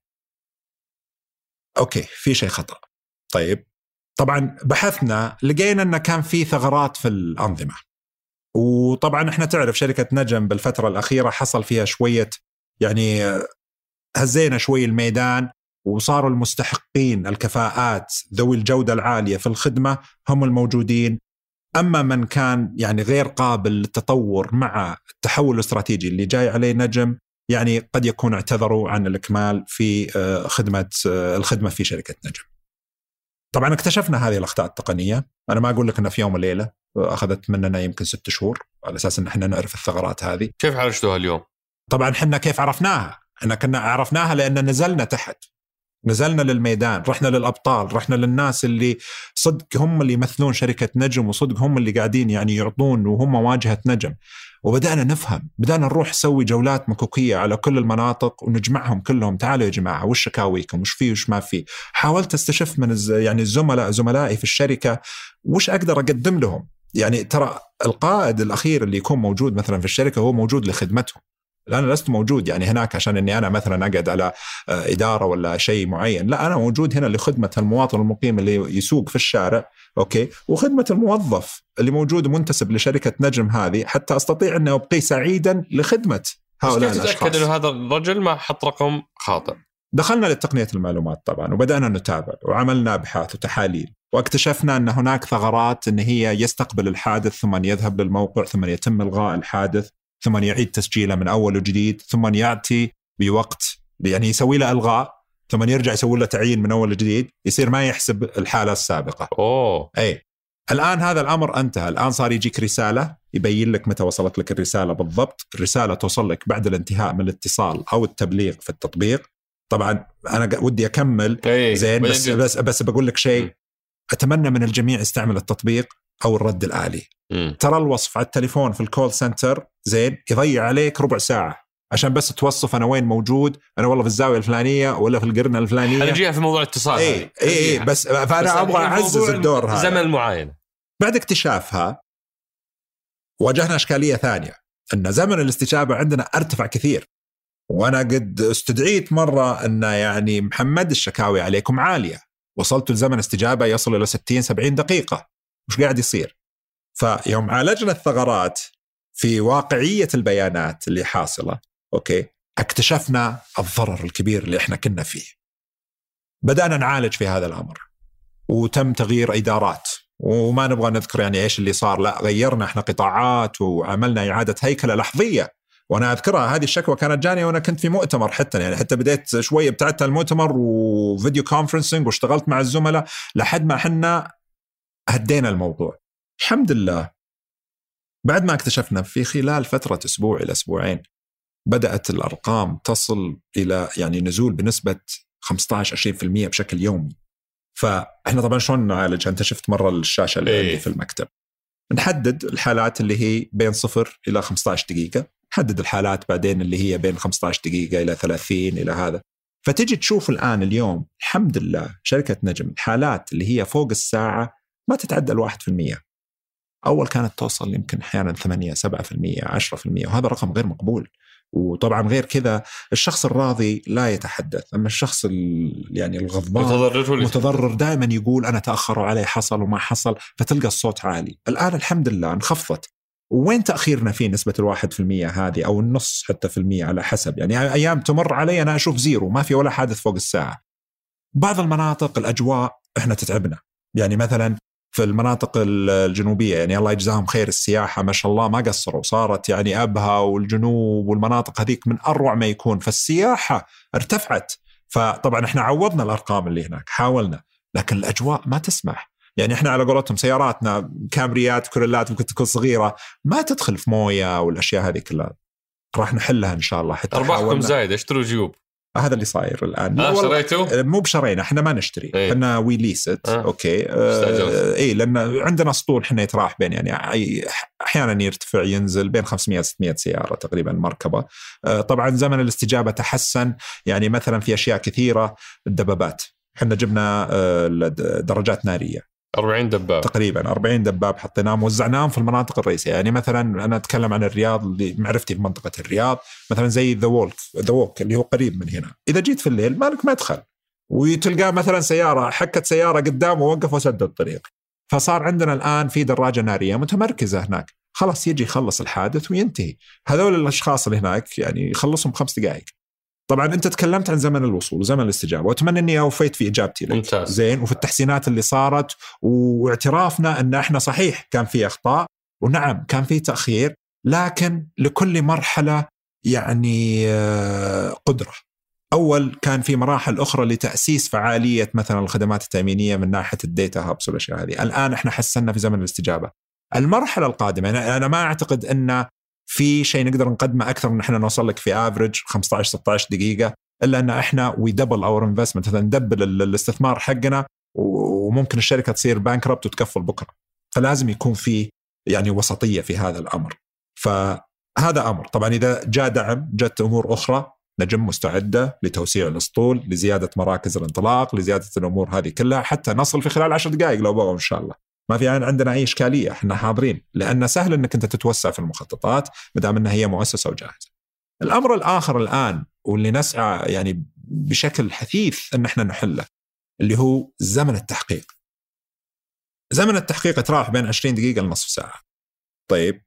أوكي في شيء خطأ. طيب. طبعا بحثنا لقينا انه كان في ثغرات في الأنظمة. وطبعا إحنا تعرف شركة نجم بالفترة الأخيرة حصل فيها شوية يعني هزينا شوي الميدان. وصاروا المستحقين الكفاءات ذوي الجودة العالية في الخدمة هم الموجودين. أما من كان يعني غير قابل للتطور مع التحول الاستراتيجي اللي جاي عليه نجم يعني قد يكون اعتذروا عن الإكمال في آه، خدمة آه، الخدمة في شركة نجم. طبعا اكتشفنا هذه الأخطاء التقنية. أنا ما أقول لك أنها في يوم وليلة أخذت مننا يمكن ست شهور على أساس أن إحنا نعرف الثغرات هذه. كيف عالجتوها اليوم؟ طبعا إحنا كيف عرفناها؟ إحنا كنا عرفناها لأن نزلنا تحت. نزلنا للميدان رحنا للأبطال رحنا للناس اللي صدق هم اللي يمثلون شركة نجم وصدق هم اللي قاعدين يعني يعطون وهم واجهة نجم. وبدأنا نفهم بدأنا نروح نسوي جولات مكوكية على كل المناطق ونجمعهم كلهم. تعالوا يا جماعة وش شكاويكم؟ وش في وش ما في؟ حاولت استشف من يعني الزملاء زملائي في الشركة وش أقدر أقدم لهم؟ يعني ترى القائد الأخير اللي يكون موجود مثلا في الشركة هو موجود لخدمتهم. أنا لست موجود يعني هناك عشان إني أنا مثلا أقعد على آه، إدارة ولا شيء معين. لا أنا موجود هنا لخدمة المواطن المقيم اللي يسوق في الشارع أوكي؟ وخدمة الموظف اللي موجود منتسب لشركة نجم هذه حتى أستطيع أني أبقي سعيدا لخدمة هؤلاء الأشخاص؟ تتاكد إنه هذا الرجل ما حط رقم خاطئ؟ دخلنا لتقنية المعلومات طبعا وبدأنا نتابع وعملنا أبحاث وتحاليل واكتشفنا أن هناك ثغرات إن هي يستقبل الحادث ثم يذهب للموقع ثم يتم إلغاء الحادث. ثم يعيد تسجيله من أول وجديد ثم يأتي بوقت يعني يسوي له ألغاء ثم يرجع يسوي له تعيين من أول وجديد يصير ما يحسب الحالة السابقة. أوه. أي. الآن هذا الأمر انتهى. الآن صار يجيك رسالة يبين لك متى وصلت لك الرسالة بالضبط. الرسالة توصل لك بعد الانتهاء من الاتصال أو التبليغ في التطبيق. طبعا أنا ودي أكمل. زين بس بس بس بقول لك شيء. أتمنى من الجميع يستعمل التطبيق. أو الرد الآلي. م. ترى الوصف على التليفون في ال call center زين يضيع عليك ربع ساعة. عشان بس توصف أنا وين موجود أنا والله في الزاوية الفلانية ولا في القرنه الفلانية. حنجيها في موضوع الاتصال اي اي اي بس فأنا أبغى أعزز الدور هذا. زمن معين. بعد اكتشافها واجهنا إشكالية ثانية أن زمن الاستجابة عندنا أرتفع كثير. وأنا قد استدعيت مرة أن يعني محمد الشكاوي عليكم عالية. وصلت لزمن استجابة يصل إلى 60 70 دقيقة. وش قاعد يصير. فيوم عالجنا الثغرات في واقعية البيانات اللي حاصلة أوكي اكتشفنا الضرر الكبير اللي إحنا كنا فيه. بدأنا نعالج في هذا الأمر. وتم تغيير إدارات. وما نبغى نذكر يعني إيش اللي صار لا غيرنا إحنا قطاعات وعملنا إعادة هيكلة لحظية. وأنا أذكرها هذه الشكوى كانت جاني وأنا كنت في مؤتمر حتى يعني حتى بديت شوي ابتعدت المؤتمر و video conferencing واشتغلت مع الزملاء لحد ما إحنا هدينا الموضوع. الحمد لله. بعد ما اكتشفنا في خلال فترة أسبوع إلى أسبوعين بدأت الأرقام تصل إلى يعني نزول بنسبة 15 20% بشكل يومي. فإحنا طبعا شلون نعالج؟ أنت شفت مرة الشاشة اللي عندي إيه. في المكتب. نحدد الحالات اللي هي بين صفر إلى 15 دقيقة. نحدد الحالات بعدين اللي هي بين 15 دقيقة إلى 30 إلى هذا. فتجي تشوف الآن اليوم الحمد لله شركة نجم الحالات اللي هي فوق الساعة ما تتعدى ال 1% أول كانت توصل يمكن أحيانا 8 7% 10% وهذا رقم غير مقبول. وطبعا غير كذا الشخص الراضي لا يتحدث. أما الشخص يعني الغضبان متضرر متضرر دائما يقول أنا تأخروا علي حصل وما حصل فتلقى الصوت عالي. الآن الحمد لله انخفضت. وين تأخيرنا في نسبة الواحد في المية هذه؟ أو النص حتى في المية على حسب. يعني أيام تمر علي أنا أشوف زيرو ما في ولا حادث فوق الساعة. بعض المناطق الأجواء إحنا تتعبنا. يعني مثلا في المناطق الجنوبية. يعني الله يجزاهم خير السياحة ما شاء الله ما قصروا صارت يعني أبها والجنوب والمناطق هذيك من أروع ما يكون. فالسياحة ارتفعت. فطبعا إحنا عوضنا الأرقام اللي هناك حاولنا لكن الأجواء ما تسمح. يعني إحنا على قولتهم سياراتنا كامريات كوريلات ممكن تكون صغيرة ما تدخل في موية والأشياء هذه كلها. راح نحلها إن شاء الله حتى أرباحكم زايدة اشتروا جيوب هذا اللي صاير الآن. آه شريته؟ آه، مو بشرينا إحنا ما نشتري. إيه؟ إحنا وي ليست آه. أوكي. آه اي لأن عندنا اسطول إحنا يتراوح بين يعني أحيانا يرتفع ينزل بين 500 600 سيارة تقريبا مركبة. آه طبعا زمن الاستجابة تحسن. يعني مثلا في أشياء كثيرة الدبابات. إحنا جبنا آه درجات نارية. 40 دباب. تقريبا 40 دباب حطيناهم وزعناهم في المناطق الرئيسية. يعني مثلا أنا أتكلم عن الرياض اللي معرفتي في منطقه الرياض مثلا زي ذا وولف the walk اللي هو قريب من هنا. إذا جيت في الليل مالك مدخل وتلقاه مثلا سيارة حكت سيارة قدامه ووقف وسد الطريق. فصار عندنا الآن في دراجة نارية متمركزة هناك. خلاص يجي يخلص الحادث وينتهي. هذول الأشخاص اللي هناك يعني يخلصهم بخمس دقائق. طبعا أنت تكلمت عن زمن الوصول وزمن الاستجابة وأتمنى إني أوفيت في إجابتي لك. ممتاز. زين وفي التحسينات اللي صارت واعترافنا أن إحنا صحيح كان في أخطاء ونعم كان في تأخير لكن لكل مرحلة يعني آه، قدرة. أول كان في مراحل أخرى لتأسيس فعالية مثلا الخدمات التأمينية من ناحية ال data hubs والأشياء هذه. الآن إحنا حسنا في زمن الاستجابة. المرحلة القادمة أنا ما أعتقد إن في شيء نقدر نقدمه أكثر من إحنا نوصل لك في average 15 16 دقيقة إلا إن إحنا we double our investment مثلا ن double الاستثمار حقنا وممكن الشركة تصير بانكربت وتكفل بكرة. فلازم يكون في يعني وسطية في هذا الأمر. فهذا أمر. طبعا إذا جاء دعم جت أمور أخرى نجم مستعدة لتوسيع الأسطول لزيادة مراكز الانطلاق لزيادة الأمور هذه كلها حتى نصل في خلال 10 دقائق لو بغوا إن شاء الله. ما في عندنا أي إشكالية إحنا حاضرين لأن سهل إنك أنت تتوسع في المخططات ما دام إنها هي مؤسسة وجاهزة. الأمر الآخر الآن واللي نسعى يعني بشكل حثيث إن إحنا نحله اللي هو زمن التحقيق. زمن التحقيق يتراوح بين 20 دقيقة لنصف ساعة. طيب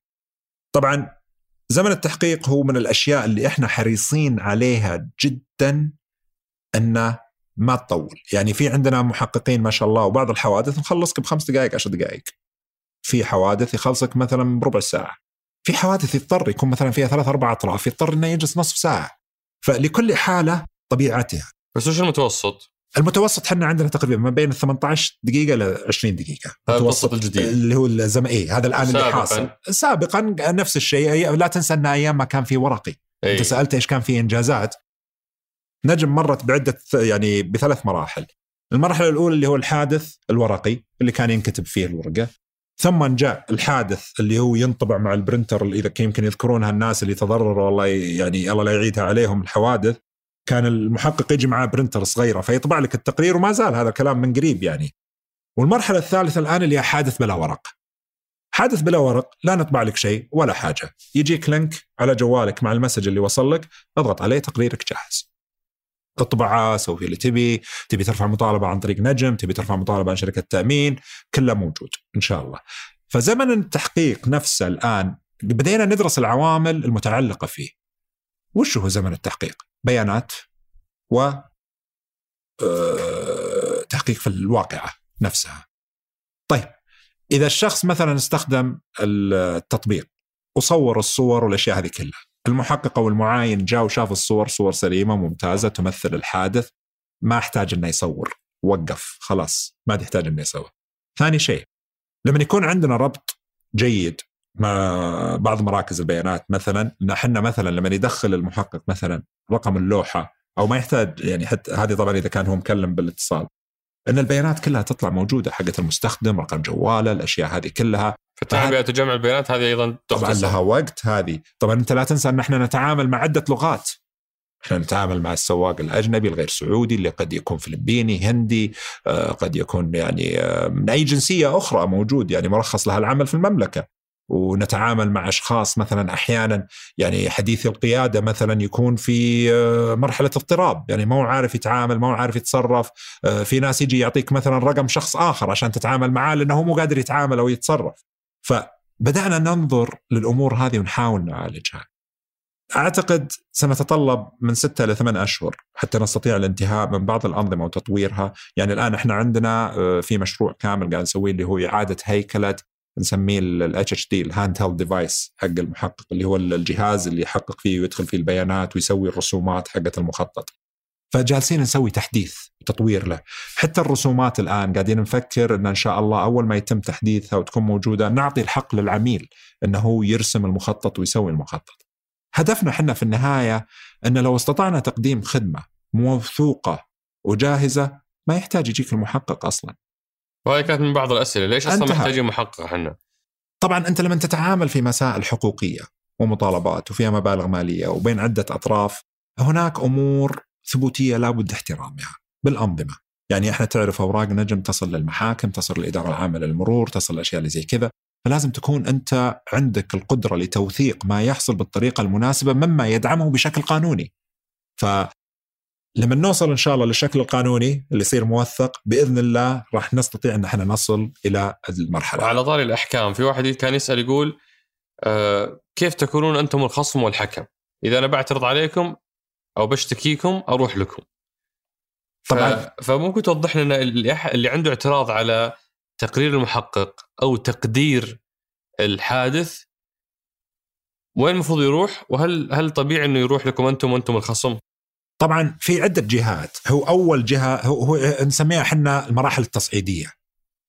طبعا زمن التحقيق هو من الأشياء اللي إحنا حريصين عليها جدا انه ما تطول. يعني في عندنا محققين ما شاء الله وبعض الحوادث نخلصك بخمس دقائق عشر دقائق. في حوادث يخلصك مثلا بربع ساعة. في حوادث يضطر يكون مثلا فيها ثلاث أربع أطراف يضطر أنه يجلس نصف ساعة. فلكل حالة طبيعتها. بس وش المتوسط؟ المتوسط إحنا عندنا تقريبا ما بين 18 دقيقة ل 20 دقيقة. المتوسط الجديد. اللي هو الزم إيه هذا الآن اللي حاصل. سابقا نفس الشيء. لا تنسى إن أيام ما كان في ورقي. أي. أنت سألت إيش كان في إنجازات. نجم مرت بعدة يعني بثلاث مراحل. المرحلة الأولى اللي هو الحادث الورقي اللي كان ينكتب فيه الورقة. ثم جاء الحادث اللي هو ينطبع مع البرنتر إذا يمكن يذكرونها الناس اللي تضرروا الله يعني الله لا يعيدها عليهم الحوادث كان المحقق يجي معاه printer صغيرة فيطبع لك التقرير وما زال هذا الكلام من قريب يعني. والمرحلة الثالثة الآن اللي هي حادث بلا ورق. حادث بلا ورق لا نطبع لك شيء ولا حاجة، يجيك link على جوالك مع ال message اللي وصل لك، اضغط عليه تقريرك جاهز. اطبعه سوي اللي تبي تبي ترفع مطالبة عن طريق نجم تبي ترفع مطالبة عن شركة تأمين كله موجود إن شاء الله. فزمن التحقيق نفسه الآن بدينا ندرس العوامل المتعلقة فيه. وش هو زمن التحقيق؟ بيانات و آه، تحقيق في الواقعة نفسها. طيب إذا الشخص مثلا استخدم التطبيق وصور الصور والأشياء هذه كلها المحقق أو المعاين جاء وشاف الصور صور سليمة ممتازة تمثل الحادث ما احتاج إنه يصور وقف خلاص ما تحتاج إنه يصور. ثاني شيء لما يكون عندنا ربط جيد مع بعض مراكز البيانات مثلا إن إحنا مثلا لما يدخل المحقق مثلا رقم اللوحة أو ما يحتاج يعني حتى هذه طبعا إذا كان هو مكلم بالاتصال إن البيانات كلها تطلع موجودة حقت المستخدم رقم جواله الأشياء هذه كلها. فتعبئه وجمع البيانات هذه أيضا طبعا لها وقت هذه. طبعا أنت لا تنسى أن إحنا نتعامل مع عدة لغات. إحنا نتعامل مع السواق الأجنبي الغير سعودي اللي قد يكون فلبيني هندي آه، قد يكون يعني آه، من أي جنسية أخرى موجود يعني مرخص لها العمل في المملكة. ونتعامل مع أشخاص مثلا أحيانا يعني حديث القيادة مثلا يكون في آه، مرحلة اضطراب يعني ما هو عارف يتعامل ما هو عارف يتصرف في ناس يجي يعطيك مثلا رقم شخص آخر عشان تتعامل معاه لأنه هو مو قادر يتعامل أو يتصرف. فبدأنا ننظر للأمور هذه ونحاول نعالجها. أعتقد سنتطلب من ستة إلى ثمان أشهر حتى نستطيع الانتهاء من بعض الأنظمة وتطويرها، يعني الآن إحنا عندنا آه، في مشروع كامل قاعد نسويه اللي هو إعادة هيكلة نسميه ال HHD ال hand held device حق المحقق اللي هو الجهاز اللي يحقق فيه ويدخل فيه البيانات ويسوي الرسومات حقت المخطط. فجالسين نسوي تحديث وتطوير له حتى الرسومات الآن قاعدين نفكر أن إن شاء الله أول ما يتم تحديثها وتكون موجودة نعطي الحق للعميل أنه هو يرسم المخطط ويسوي المخطط هدفنا إحنا في النهاية إن لو استطعنا تقديم خدمة موثوقة وجاهزة ما يحتاج يجيك المحقق أصلا. وهذه كانت من بعض الأسئلة، ليش أصلا محتاجين محقق إحنا؟ طبعا أنت لما تتعامل في مسائل حقوقية ومطالبات وفيها مبالغ مالية وبين عدة أطراف هناك أمور ثبوتية لابد احترامها بالأنظمة. يعني إحنا تعرف أوراق نجم تصل للمحاكم، تصل للإدارة العامة للمرور، تصل الاشياء اللي زي كذا، فلازم تكون أنت عندك القدرة لتوثيق ما يحصل بالطريقة المناسبة مما يدعمه بشكل قانوني. ف لما نوصل إن شاء الله للشكل القانوني اللي يصير موثق بإذن الله راح نستطيع إن إحنا نصل إلى المرحلة. وعلى طاري الأحكام في واحد كان يسأل يقول آه كيف تكونون أنتم الخصم والحكم؟ إذا أنا بعترض عليكم أو بشتكيكم أروح لكم. طبعا فممكن توضح لنا اللي عنده اعتراض على تقرير المحقق أو تقدير الحادث وين المفروض يروح وهل هل طبيعي إنه يروح لكم أنتم وأنتم الخصم؟ طبعا في عدة جهات. هو أول جهة هو, هو نسميها إحنا المراحل التصعيدية.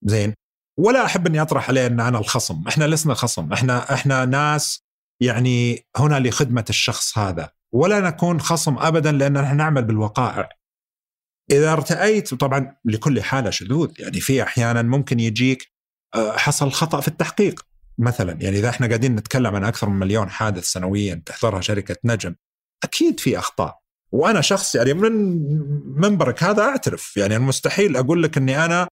زين؟ ولا أحب إني أطرح عليه إن أنا الخصم. إحنا لسنا خصم. إحنا إحنا ناس يعني هنا لخدمة الشخص هذا. ولا نكون خصم ابدا لأن نحن نعمل بالوقائع. إذا ارتأيت طبعا لكل حالة شذوذ. يعني في أحيانا ممكن يجيك آه، حصل خطأ في التحقيق. مثلا يعني إذا إحنا قاعدين نتكلم عن أكثر من مليون حادث سنويا تحضرها شركة نجم أكيد في أخطاء. وأنا شخص يعني من منبرك هذا أعترف. يعني المستحيل أقول لك إني أنا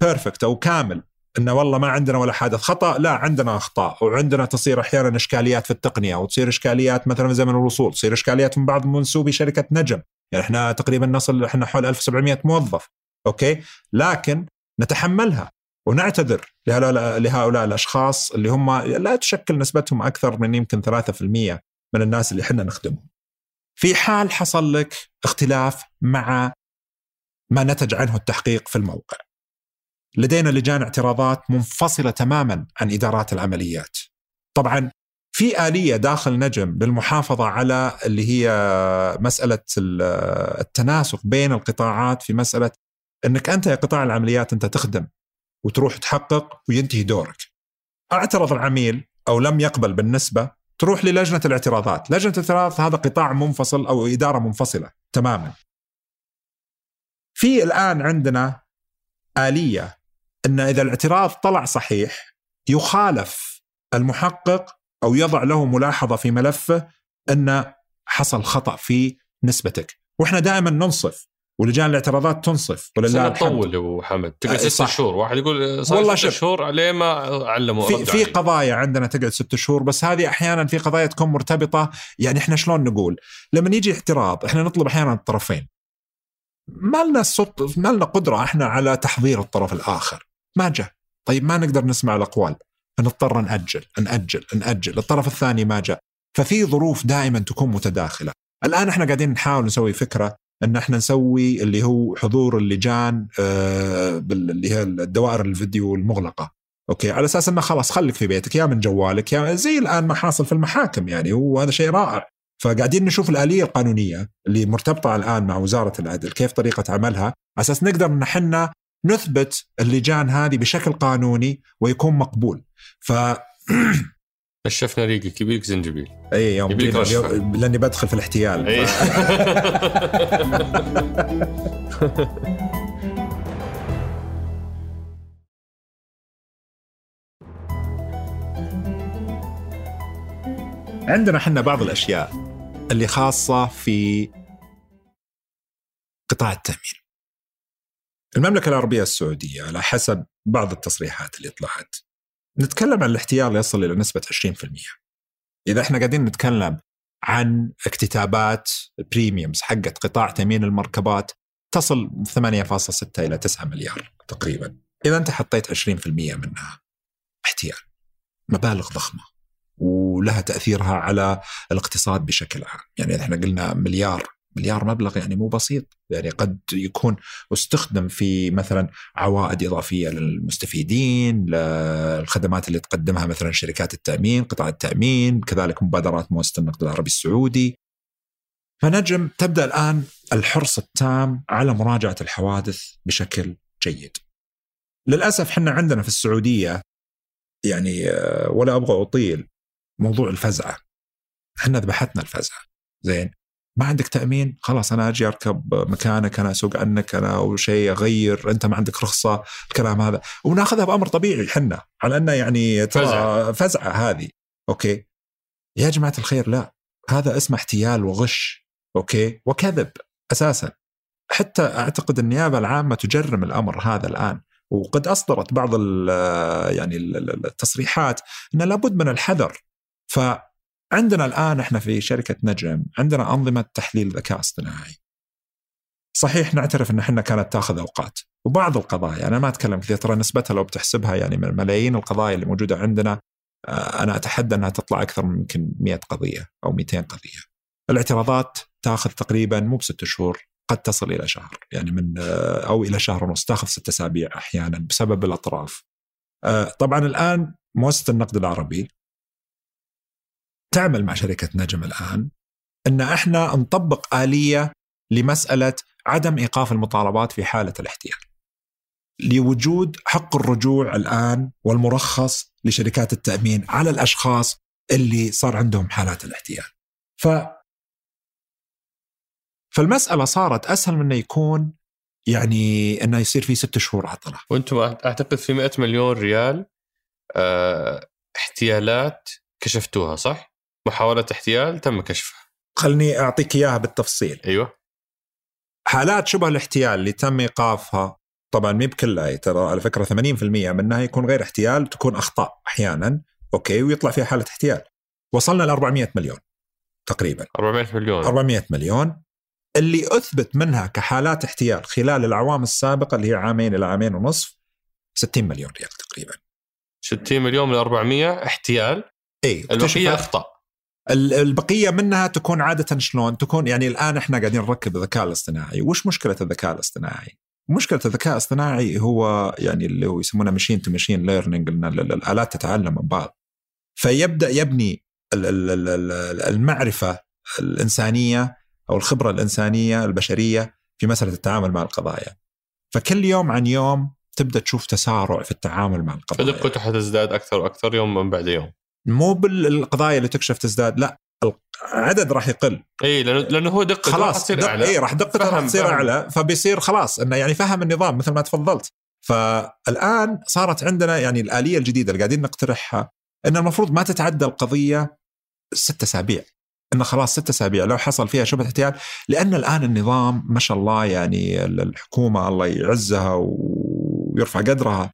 بيرفكت أو كامل إنه والله ما عندنا ولا حادث. خطأ؟ لا عندنا أخطاء وعندنا تصير أحيانا إشكاليات في التقنية وتصير إشكاليات مثلا في زمن الوصول تصير إشكاليات من بعض منسوبي شركة نجم. يعني إحنا تقريبا نصل إحنا حول 1700 موظف أوكي؟ لكن نتحملها ونعتذر لهؤلاء, لهؤلاء الأشخاص اللي هم لا تشكل نسبتهم أكثر من يمكن 3% من الناس اللي إحنا نخدمهم. في حال حصل لك اختلاف مع ما نتج عنه التحقيق في الموقع. لدينا لجان اعتراضات منفصلة تماما عن إدارات العمليات. طبعا في آلية داخل نجم للمحافظة على اللي هي مسألة التناسق بين القطاعات في مسألة أنك أنت يا قطاع العمليات أنت تخدم وتروح تحقق وينتهي دورك أعترض العميل أو لم يقبل بالنسبة تروح للجنة الاعتراضات. لجنة الاعتراضات هذا قطاع منفصل أو إدارة منفصلة تماما. في الآن عندنا آلية أن إذا الاعتراض طلع صحيح يخالف المحقق أو يضع له ملاحظة في ملفه إن حصل خطأ في نسبتك. وإحنا دائما ننصف ولجان الاعتراضات تنصف الحمد. تطول أبو حمد. تقعد ست شهور واحد يقول صار والله ست شهور عليه ما علموا في, في قضايا عندنا تقعد ست شهور بس هذه أحيانا في قضايا تكون مرتبطة. يعني إحنا شلون نقول؟ لما يجي اعتراض إحنا نطلب أحيانا الطرفين. ما لنا صوت ما لنا قدرة إحنا على تحضير الطرف الآخر. ما جاء. طيب ما نقدر نسمع الأقوال. فنضطر نأجل نأجل نأجل. الطرف الثاني ما جاء. ففي ظروف دائما تكون متداخلة. الآن إحنا قاعدين نحاول نسوي فكرة إن إحنا نسوي اللي هو حضور اللجان آه اللي هي الدوائر الفيديو المغلقة. أوكي على أساس إنه خلاص خليك في بيتك يا من جوالك يا زي الآن ما حاصل في المحاكم يعني هو هذا شيء رائع. فقاعدين نشوف الآلية القانونية اللي مرتبطة الآن مع وزارة العدل كيف طريقة عملها على أساس نقدر إن إحنا نثبت اللجان هذه بشكل قانوني ويكون مقبول. ف نشفنا ريقك لك زنجبيل أي يوم يبيلك. يوم- لأني بدخل في الاحتيال أي. عندنا إحنا بعض الأشياء اللي خاصة في قطاع التأمين. المملكة العربية السعودية على حسب بعض التصريحات اللي طلعت نتكلم عن الاحتيال يصل إلى نسبة 20%. إذا إحنا قاعدين نتكلم عن اكتتابات بريميومز حقت قطاع تأمين المركبات تصل 8.6 إلى 9 مليار تقريبا. إذا أنت حطيت 20% منها احتيال مبالغ ضخمة ولها تأثيرها على الاقتصاد بشكل عام، يعني إحنا قلنا مليار مليار مبلغ يعني مو بسيط، يعني قد يكون استخدم في مثلا عوائد إضافية للمستفيدين، للخدمات اللي تقدمها مثلا شركات التأمين، قطاع التأمين، كذلك مبادرات مؤسسة النقد العربي السعودي. فنجم تبدأ الآن الحرص التام على مراجعة الحوادث بشكل جيد. للأسف إحنا عندنا في السعودية يعني آه، ولا أبغى أطيل موضوع الفزعة إحنا ذبحتنا الفزعة زين ما عندك تأمين؟ خلاص أنا أجي أركب مكانك أنا أسوق عنك أنا أو شيء أغير أنت ما عندك رخصة الكلام هذا. وناخذها بأمر طبيعي حنا على أنه يعني ترى فزعة. فزعة هذه. أوكي؟ يا جماعة الخير لا. هذا اسمه احتيال وغش. أوكي؟ وكذب أساسا. حتى أعتقد النيابة العامة تجرم الأمر هذا الآن. وقد أصدرت بعض ال يعني ال- ال- التصريحات إن لابد من الحذر. فعندنا الآن إحنا في شركة نجم عندنا أنظمة تحليل ذكاء اصطناعي صحيح نعترف إن إحنا كانت تأخذ أوقات وبعض القضايا أنا ما أتكلم كثير ترى نسبتها لو بتحسبها يعني من ملايين القضايا اللي موجودة عندنا آه، أنا أتحدى إنها تطلع أكثر من يمكن 100 قضية أو 200 قضية. الاعتراضات تأخذ تقريبا مو بست شهور قد تصل إلى شهر يعني من آه، أو إلى شهر ونص تأخذ ست أسابيع أحيانا بسبب الأطراف. آه، طبعا الآن مؤسسة النقد العربي تعمل مع شركة نجم الآن إن إحنا نطبق آلية لمسألة عدم إيقاف المطالبات في حالة الاحتيال. لوجود حق الرجوع الآن والمرخص لشركات التأمين على الأشخاص اللي صار عندهم حالات الاحتيال. ف فالمسألة صارت أسهل من إنه يكون يعني إنه يصير في ست شهور عطله. وأنتم أعتقد في 100 مليون ريال آه، احتيالات كشفتوها صح؟ محاولة احتيال تم كشفها. خلني أعطيك إياها بالتفصيل. أيوه. حالات شبه الاحتيال اللي تم إيقافها طبعا مي بكلها ترى على فكرة 80% منها يكون غير احتيال تكون أخطاء أحيانا أوكي ويطلع فيها حالة احتيال. وصلنا ل 400 مليون تقريبا. 400 مليون. 400 مليون. اللي أثبت منها كحالات احتيال خلال الاعوام السابقة اللي هي عامين إلى عامين ونصف 60 مليون ريال تقريبا. 60 مليون من 400 احتيال. اي البقية اكتشفت- اخطاء ال- البقية منها تكون عادة شلون؟ تكون يعني الآن إحنا قاعدين نركب الذكاء الاصطناعي، وش مشكلة الذكاء الاصطناعي؟ مشكلة الذكاء الاصطناعي هو يعني اللي هو يسمونه machine to machine learning الآلات تتعلم من بعض. فيبدأ يبني ال- ال- ال- ال- المعرفة الإنسانية أو الخبرة الإنسانية البشرية في مسألة التعامل مع القضايا. فكل يوم عن يوم تبدأ تشوف تسارع في التعامل مع القضايا. فدقته حتزداد أكثر وأكثر يوم من بعد يوم مو بالقضايا اللي تكشف تزداد لا العدد راح يقل. إي لأنه لأنه هو دقته راح خلاص تصير دق... أعلى. إي راح دقته راح تصير. أعلى فبيصير خلاص إنه يعني فهم النظام مثل ما تفضلت. فالآن صارت عندنا يعني الآلية الجديدة اللي قاعدين نقترحها إن المفروض ما تتعدى القضية ست أسابيع. انه خلاص ست أسابيع لو حصل فيها شبهة احتيال لأن الآن النظام ما شاء الله يعني الحكومة الله يعزها ويرفع قدرها.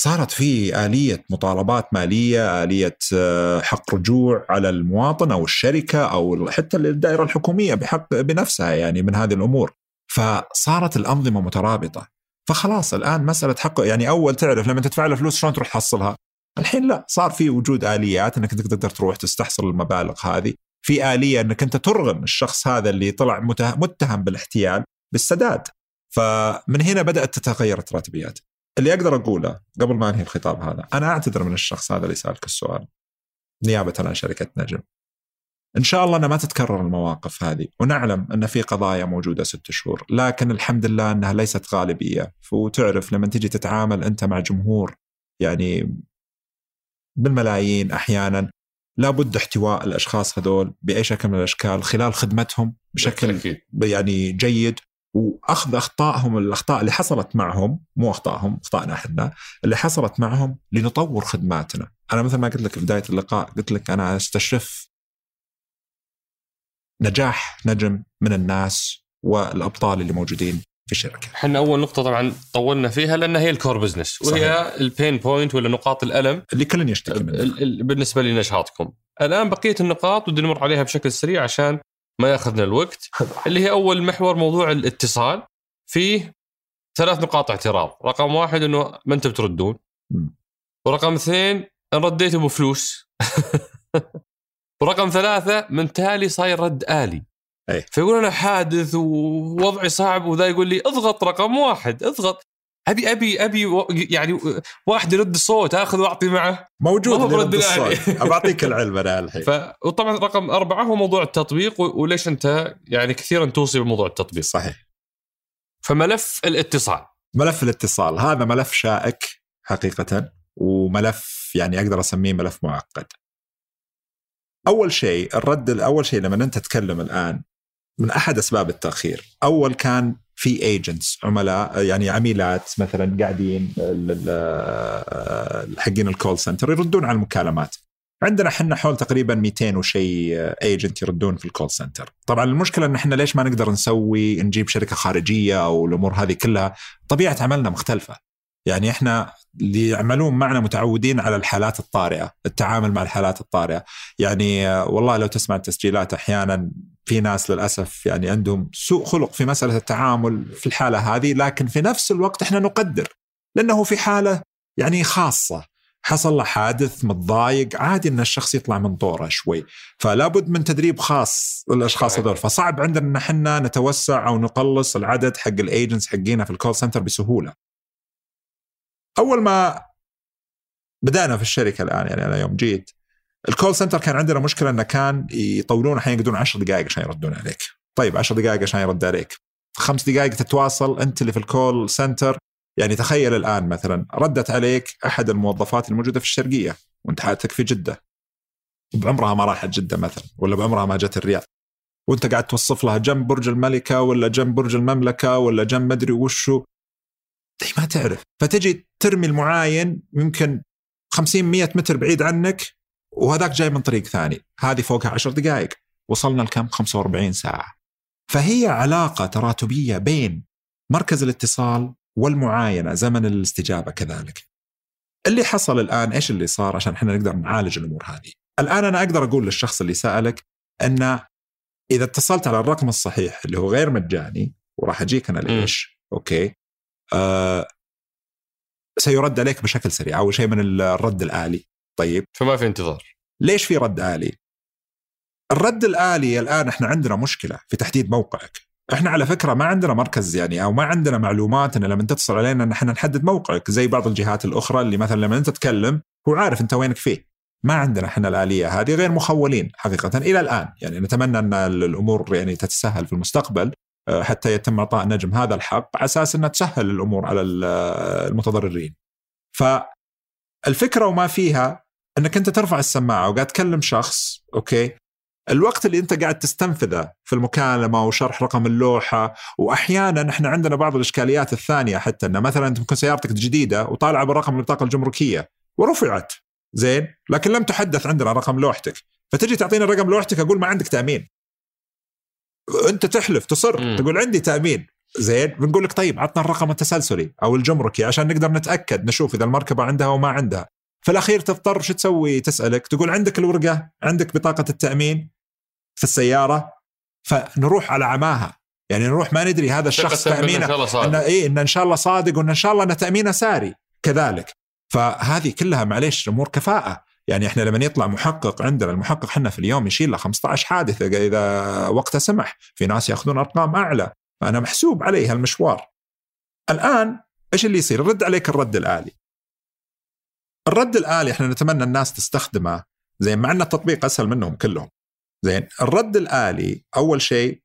صارت في آلية مطالبات مالية آلية آه، حق رجوع على المواطن أو الشركة أو حتى الدائرة الحكومية بحق بنفسها يعني من هذه الأمور. فصارت الأنظمة مترابطة. فخلاص الآن مسألة حق يعني أول تعرف لما تدفع له فلوس شلون تروح تحصلها؟ الحين لا صار في وجود آليات أنك تقدر تروح تستحصل المبالغ هذه. في آلية أنك أنت ترغم الشخص هذا اللي طلع مته- متهم بالاحتيال بالسداد. فمن هنا بدأت تتغير التراتبيات اللي أقدر أقوله قبل ما أنهي الخطاب هذا أنا أعتذر من الشخص هذا اللي سألك السؤال نيابة عن شركة نجم. إن شاء الله إنها ما تتكرر المواقف هذه ونعلم إن في قضايا موجودة ست شهور لكن الحمد لله إنها ليست غالبية. وتعرف لما تجي تتعامل أنت مع جمهور يعني بالملايين أحيانا لابد احتواء الأشخاص هذول بأي شكل من الأشكال خلال خدمتهم بشكل يعني جيد. وأخذ أخطائهم الأخطاء اللي حصلت معهم مو أخطائهم أخطائنا إحنا اللي حصلت معهم لنطور خدماتنا أنا مثل ما قلت لك في بداية اللقاء قلت لك أنا أستشرف نجاح نجم من الناس والأبطال اللي موجودين في الشركة. إحنا أول نقطة طبعا طولنا فيها لأن هي ال core business وهي صحيح. ال pain point ولا نقاط الألم اللي كلنا يشتكي منها بالنسبة لنشاطكم. الآن بقية النقاط ودي نمر عليها بشكل سريع عشان ما ياخذنا الوقت اللي هي أول محور موضوع الاتصال فيه ثلاث نقاط اعتراض، رقم واحد إنه ما أنتم بتردون. ورقم اثنين إن رديتوا بفلوس ورقم ثلاثة من تالي صاير رد آلي. أي. فيقول أنا حادث ووضعي صعب وذا يقول لي اضغط رقم واحد اضغط. ابي ابي أبي يعني واحد يرد الصوت آخذ وأعطي معه. موجود يرد الصوت. بعطيك العلم أنا الحين. ف... وطبعا رقم أربعة هو موضوع التطبيق وليش أنت يعني كثيرا توصي بموضوع التطبيق. صحيح. فملف الاتصال. ملف الاتصال هذا ملف شائك حقيقة وملف يعني أقدر أسميه ملف معقد. أول شيء الرد أول شيء لما أنت تتكلم الآن من أحد أسباب التأخير. أول كان في agents عملاء يعني عميلات مثلا قاعدين حقين ال call center يردون على المكالمات. عندنا إحنا حول تقريبا 200 وشيء agent يردون في ال call center طبعا المشكلة إن إحنا ليش ما نقدر نسوي نجيب شركة خارجية أو الأمور هذه كلها؟ طبيعة عملنا مختلفة. يعني إحنا اللي يعملون معنا متعودين على الحالات الطارئة، التعامل مع الحالات الطارئة، يعني والله لو تسمع التسجيلات أحيانا في ناس للأسف يعني عندهم سوء خلق في مسألة التعامل في الحالة هذه، لكن في نفس الوقت إحنا نقدر لأنه في حالة يعني خاصة حصل له حادث متضايق عادي إن الشخص يطلع من طوره شوي فلا بد من تدريب خاص للأشخاص هذول. فصعب عندنا إن إحنا نتوسع أو نقلص العدد حق ال agents حقينا في ال call center بسهولة. أول ما بدأنا في الشركة الآن يعني أنا يوم جيت ال call center كان عندنا مشكلة إنه كان يطولون أحيانا يقعدون 10 دقائق عشان يردون عليك. طيب 10 دقائق عشان يرد عليك. خمس دقائق تتواصل أنت اللي في ال call center يعني تخيل الآن مثلا ردت عليك أحد الموظفات الموجودة في الشرقية وأنت حالتك في جدة. بعمرها ما راحت جدة مثلا ولا بعمرها ما جت الرياض. وأنت قاعد توصف لها جنب برج الملكة ولا جنب برج المملكة ولا جنب مدري وشو. هي ما تعرف. فتجي ترمي المعاين يمكن 50 100 متر بعيد عنك وهذاك جاي من طريق ثاني. هذه فوقها 10 دقائق. وصلنا لكم 45 ساعة. فهي علاقة تراتبية بين مركز الاتصال والمعاينة زمن الاستجابة كذلك. اللي حصل الآن إيش اللي صار عشان إحنا نقدر نعالج الأمور هذه؟ الآن أنا أقدر أقول للشخص اللي سألك أن إذا اتصلت على الرقم الصحيح اللي هو غير مجاني وراح أجيك أنا ليش؟ أوكي. آه سيرد عليك بشكل سريع أول شيء من الرد الآلي. طيب. فما في انتظار. ليش في رد آلي؟ الرد الآلي الآن إحنا عندنا مشكلة في تحديد موقعك. إحنا على فكرة ما عندنا مركز يعني أو ما عندنا معلومات إن لما تتصل علينا إن إحنا نحدد موقعك زي بعض الجهات الأخرى اللي مثلا لما أنت تتكلم هو عارف أنت وينك فيه. ما عندنا إحنا الآلية هذه غير مخولين حقيقه إلى الآن. يعني نتمنى إن الأمور يعني تتسهل في المستقبل آه، حتى يتم إعطاء نجم هذا الحق على أساس انها تسهل الأمور على المتضررين. فالفكرة وما فيها إنك أنت ترفع السماعة وقاعد تكلم شخص أوكي؟ الوقت اللي أنت قاعد تستنفذه في المكالمة وشرح رقم اللوحة واحيانا إحنا عندنا بعض الإشكاليات الثانية حتى إنه مثلا أنت ممكن سيارتك جديده وطالعة بالرقم البطاقه الجمركية ورفعت زين؟ لكن لم تحدث عندنا رقم لوحتك فتجي تعطينا رقم لوحتك أقول ما عندك تأمين. أنت تحلف تصر م. تقول عندي تأمين. زين؟ بنقول لك طيب عطنا الرقم التسلسلي أو الجمركي عشان نقدر نتأكد نشوف إذا المركبة عندها أو ما عندها. في الاخير تضطر شو تسوي؟ تسألك تقول عندك الورقة عندك بطاقة التأمين في السيارة فنروح على عماها. يعني نروح ما ندري هذا الشخص تأمينه. إن, إن إيه إن, إن شاء الله صادق وإن إن شاء الله انه تأمينه ساري كذلك. فهذه كلها معليش أمور كفاءة. يعني إحنا لما يطلع محقق عندنا المحقق إحنا في اليوم يشيل له 15 حادثة اذا وقته سمح. في ناس يأخذون أرقام أعلى. فأنا محسوب علي هالمشوار. الآن إيش اللي يصير؟ رد عليك الرد الآلي. الرد الآلي إحنا نتمنى الناس تستخدمه زين مع إن التطبيق أسهل منهم كلهم. زين الرد الآلي أول شيء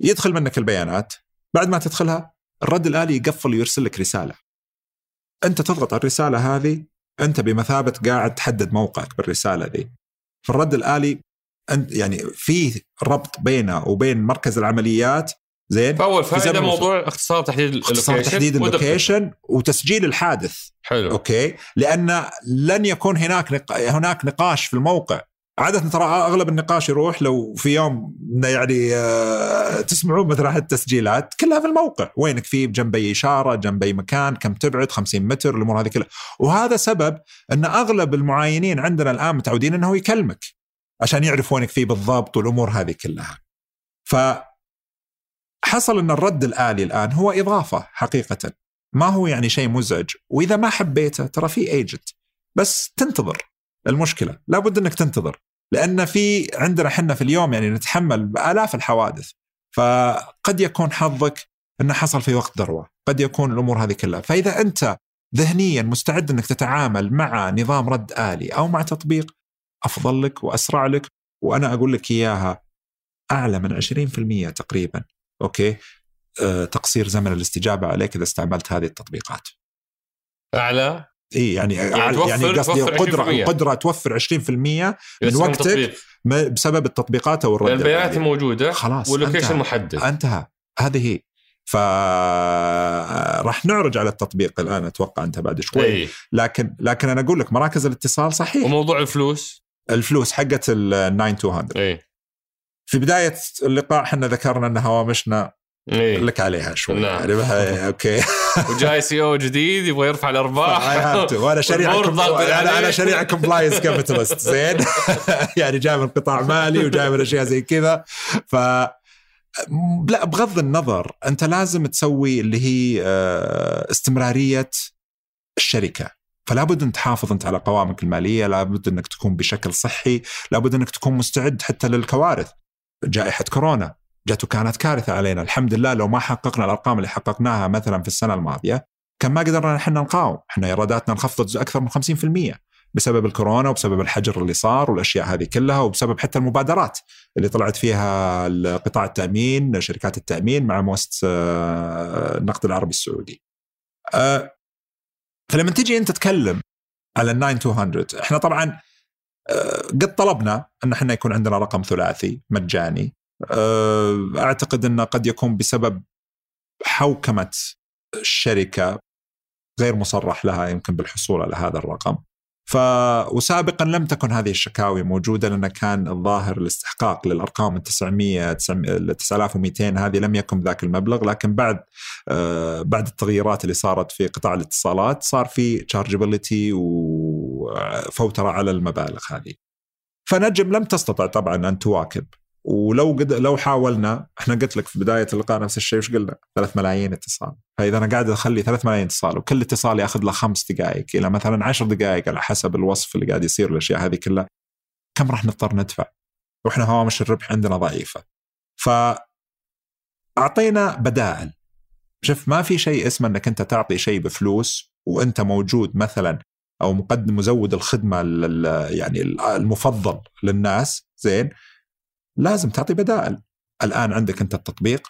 يدخل منك البيانات بعد ما تدخلها الرد الآلي يقفل ويرسل لك رسالة. أنت تضغط على الرسالة هذه أنت بمثابة قاعد تحدد موقعك بالرسالة ذي. فالرد الآلي انت يعني في ربط بينه وبين مركز العمليات زين؟ فاول فائدة موضوع اختصار تحديد اختصار تحديد ال location وتسجيل الحادث. حلو. okay؟ لأن لن يكون هناك نق... هناك نقاش في الموقع. عادة ترى أغلب النقاش يروح لو في يوم يعني آه تسمعون مثلا التسجيلات كلها في الموقع. وينك في جنبي إشارة جنبي مكان كم تبعد؟ 50 متر الأمور هذه كلها. وهذا سبب إن أغلب المعاينين عندنا الآن متعودين إنه يكلمك عشان يعرف وينك فيه بالضبط والأمور هذه كلها. ف حصل إن الرد الآلي الآن هو إضافة حقيقة. ما هو يعني شيء مزعج؟ وإذا ما حبيته ترى في ايجنت بس تنتظر. المشكلة لابد إنك تنتظر. لأن في عندنا إحنا في اليوم يعني نتحمل بالاف الحوادث. فقد يكون حظك إنه حصل في وقت ذروة. قد يكون الأمور هذه كلها. فإذا أنت ذهنيا مستعد إنك تتعامل مع نظام رد آلي أو مع تطبيق أفضل لك وأسرع لك. وأنا أقول لك إياها أعلى من 20% تقريبا. أوكي. أه تقصير زمن الاستجابة عليك إذا استعملت هذه التطبيقات. أعلى؟ إي يعني يعني, يعني قصدي القدره القدره توفر 20% من وقتك بسبب التطبيقات أو الرد البيانات موجوده خلاص وال location محدد. انتهى. هذه هي. ف راح نعرج على التطبيق الآن أتوقع انت بعد شوي. أي. لكن لكن أنا أقول لك مراكز الاتصال صحيح. وموضوع الفلوس؟ الفلوس حقت ال 9200 إي. في بداية اللقاء إحنا ذكرنا إن هوامشنا إيه؟ لك عليها شوي. نعم. يعني okay. وجاي CEO جديد يبغى يرفع الأرباح. وأنا شريعة أنا أنا شريعة compliance capitalist زين. يعني جاي من قطاع مالي وجاي من أشياء زي كذا. ف لا بغض النظر أنت لازم تسوي اللي هي آه، استمرارية الشركة. فلا بد أن تحافظ أنت على قوائمك المالية لابد أنك تكون بشكل صحي لابد أنك تكون مستعد حتى للكوارث. جائحة كورونا. جت وكانت كارثة علينا. الحمد لله لو ما حققنا الأرقام اللي حققناها مثلا في السنة الماضية كان ما قدرنا إحنا نقاوم. إحنا إيراداتنا انخفضت أكثر من 50% بسبب الكورونا وبسبب الحجر اللي صار والأشياء هذه كلها وبسبب حتى المبادرات اللي طلعت فيها قطاع التأمين شركات التأمين مع مؤسسة آه، النقد العربي السعودي. آه، فلما تجي أنت تتكلم على ال 9200 إحنا طبعا قد طلبنا أن إحنا يكون عندنا رقم ثلاثي مجاني. أعتقد انه قد يكون بسبب حوكمة الشركة غير مصرح لها يمكن بالحصول على هذا الرقم. ف وسابقا لم تكن هذه الشكاوي موجودة لأن كان الظاهر الاستحقاق للأرقام ال 900 9200 هذه لم يكن ذاك المبلغ لكن بعد آه بعد التغييرات اللي صارت في قطاع الاتصالات صار في تشارجبيلتي وفوترة على المبالغ هذه. فنجم لم تستطع طبعا أن تواكب ولو قد لو حاولنا إحنا قلت لك في بداية اللقاء نفس الشيء وش قلنا؟ 3 ملايين اتصال فإذا أنا قاعد أخلي 3 ملايين اتصال وكل اتصال يأخذ له خمس دقائق إلى مثلا 10 دقائق على حسب الوصف اللي قاعد يصير الاشياء هذه كلها كم راح نضطر ندفع؟ وإحنا هوامش الربح عندنا ضعيفة. ف أعطينا بدائل شوف ما في شيء اسمه إنك أنت تعطي شيء بفلوس وأنت موجود مثلا أو مقدم مزود الخدمة يعني المفضل للناس زين؟ لازم تعطي بدائل. الآن عندك أنت التطبيق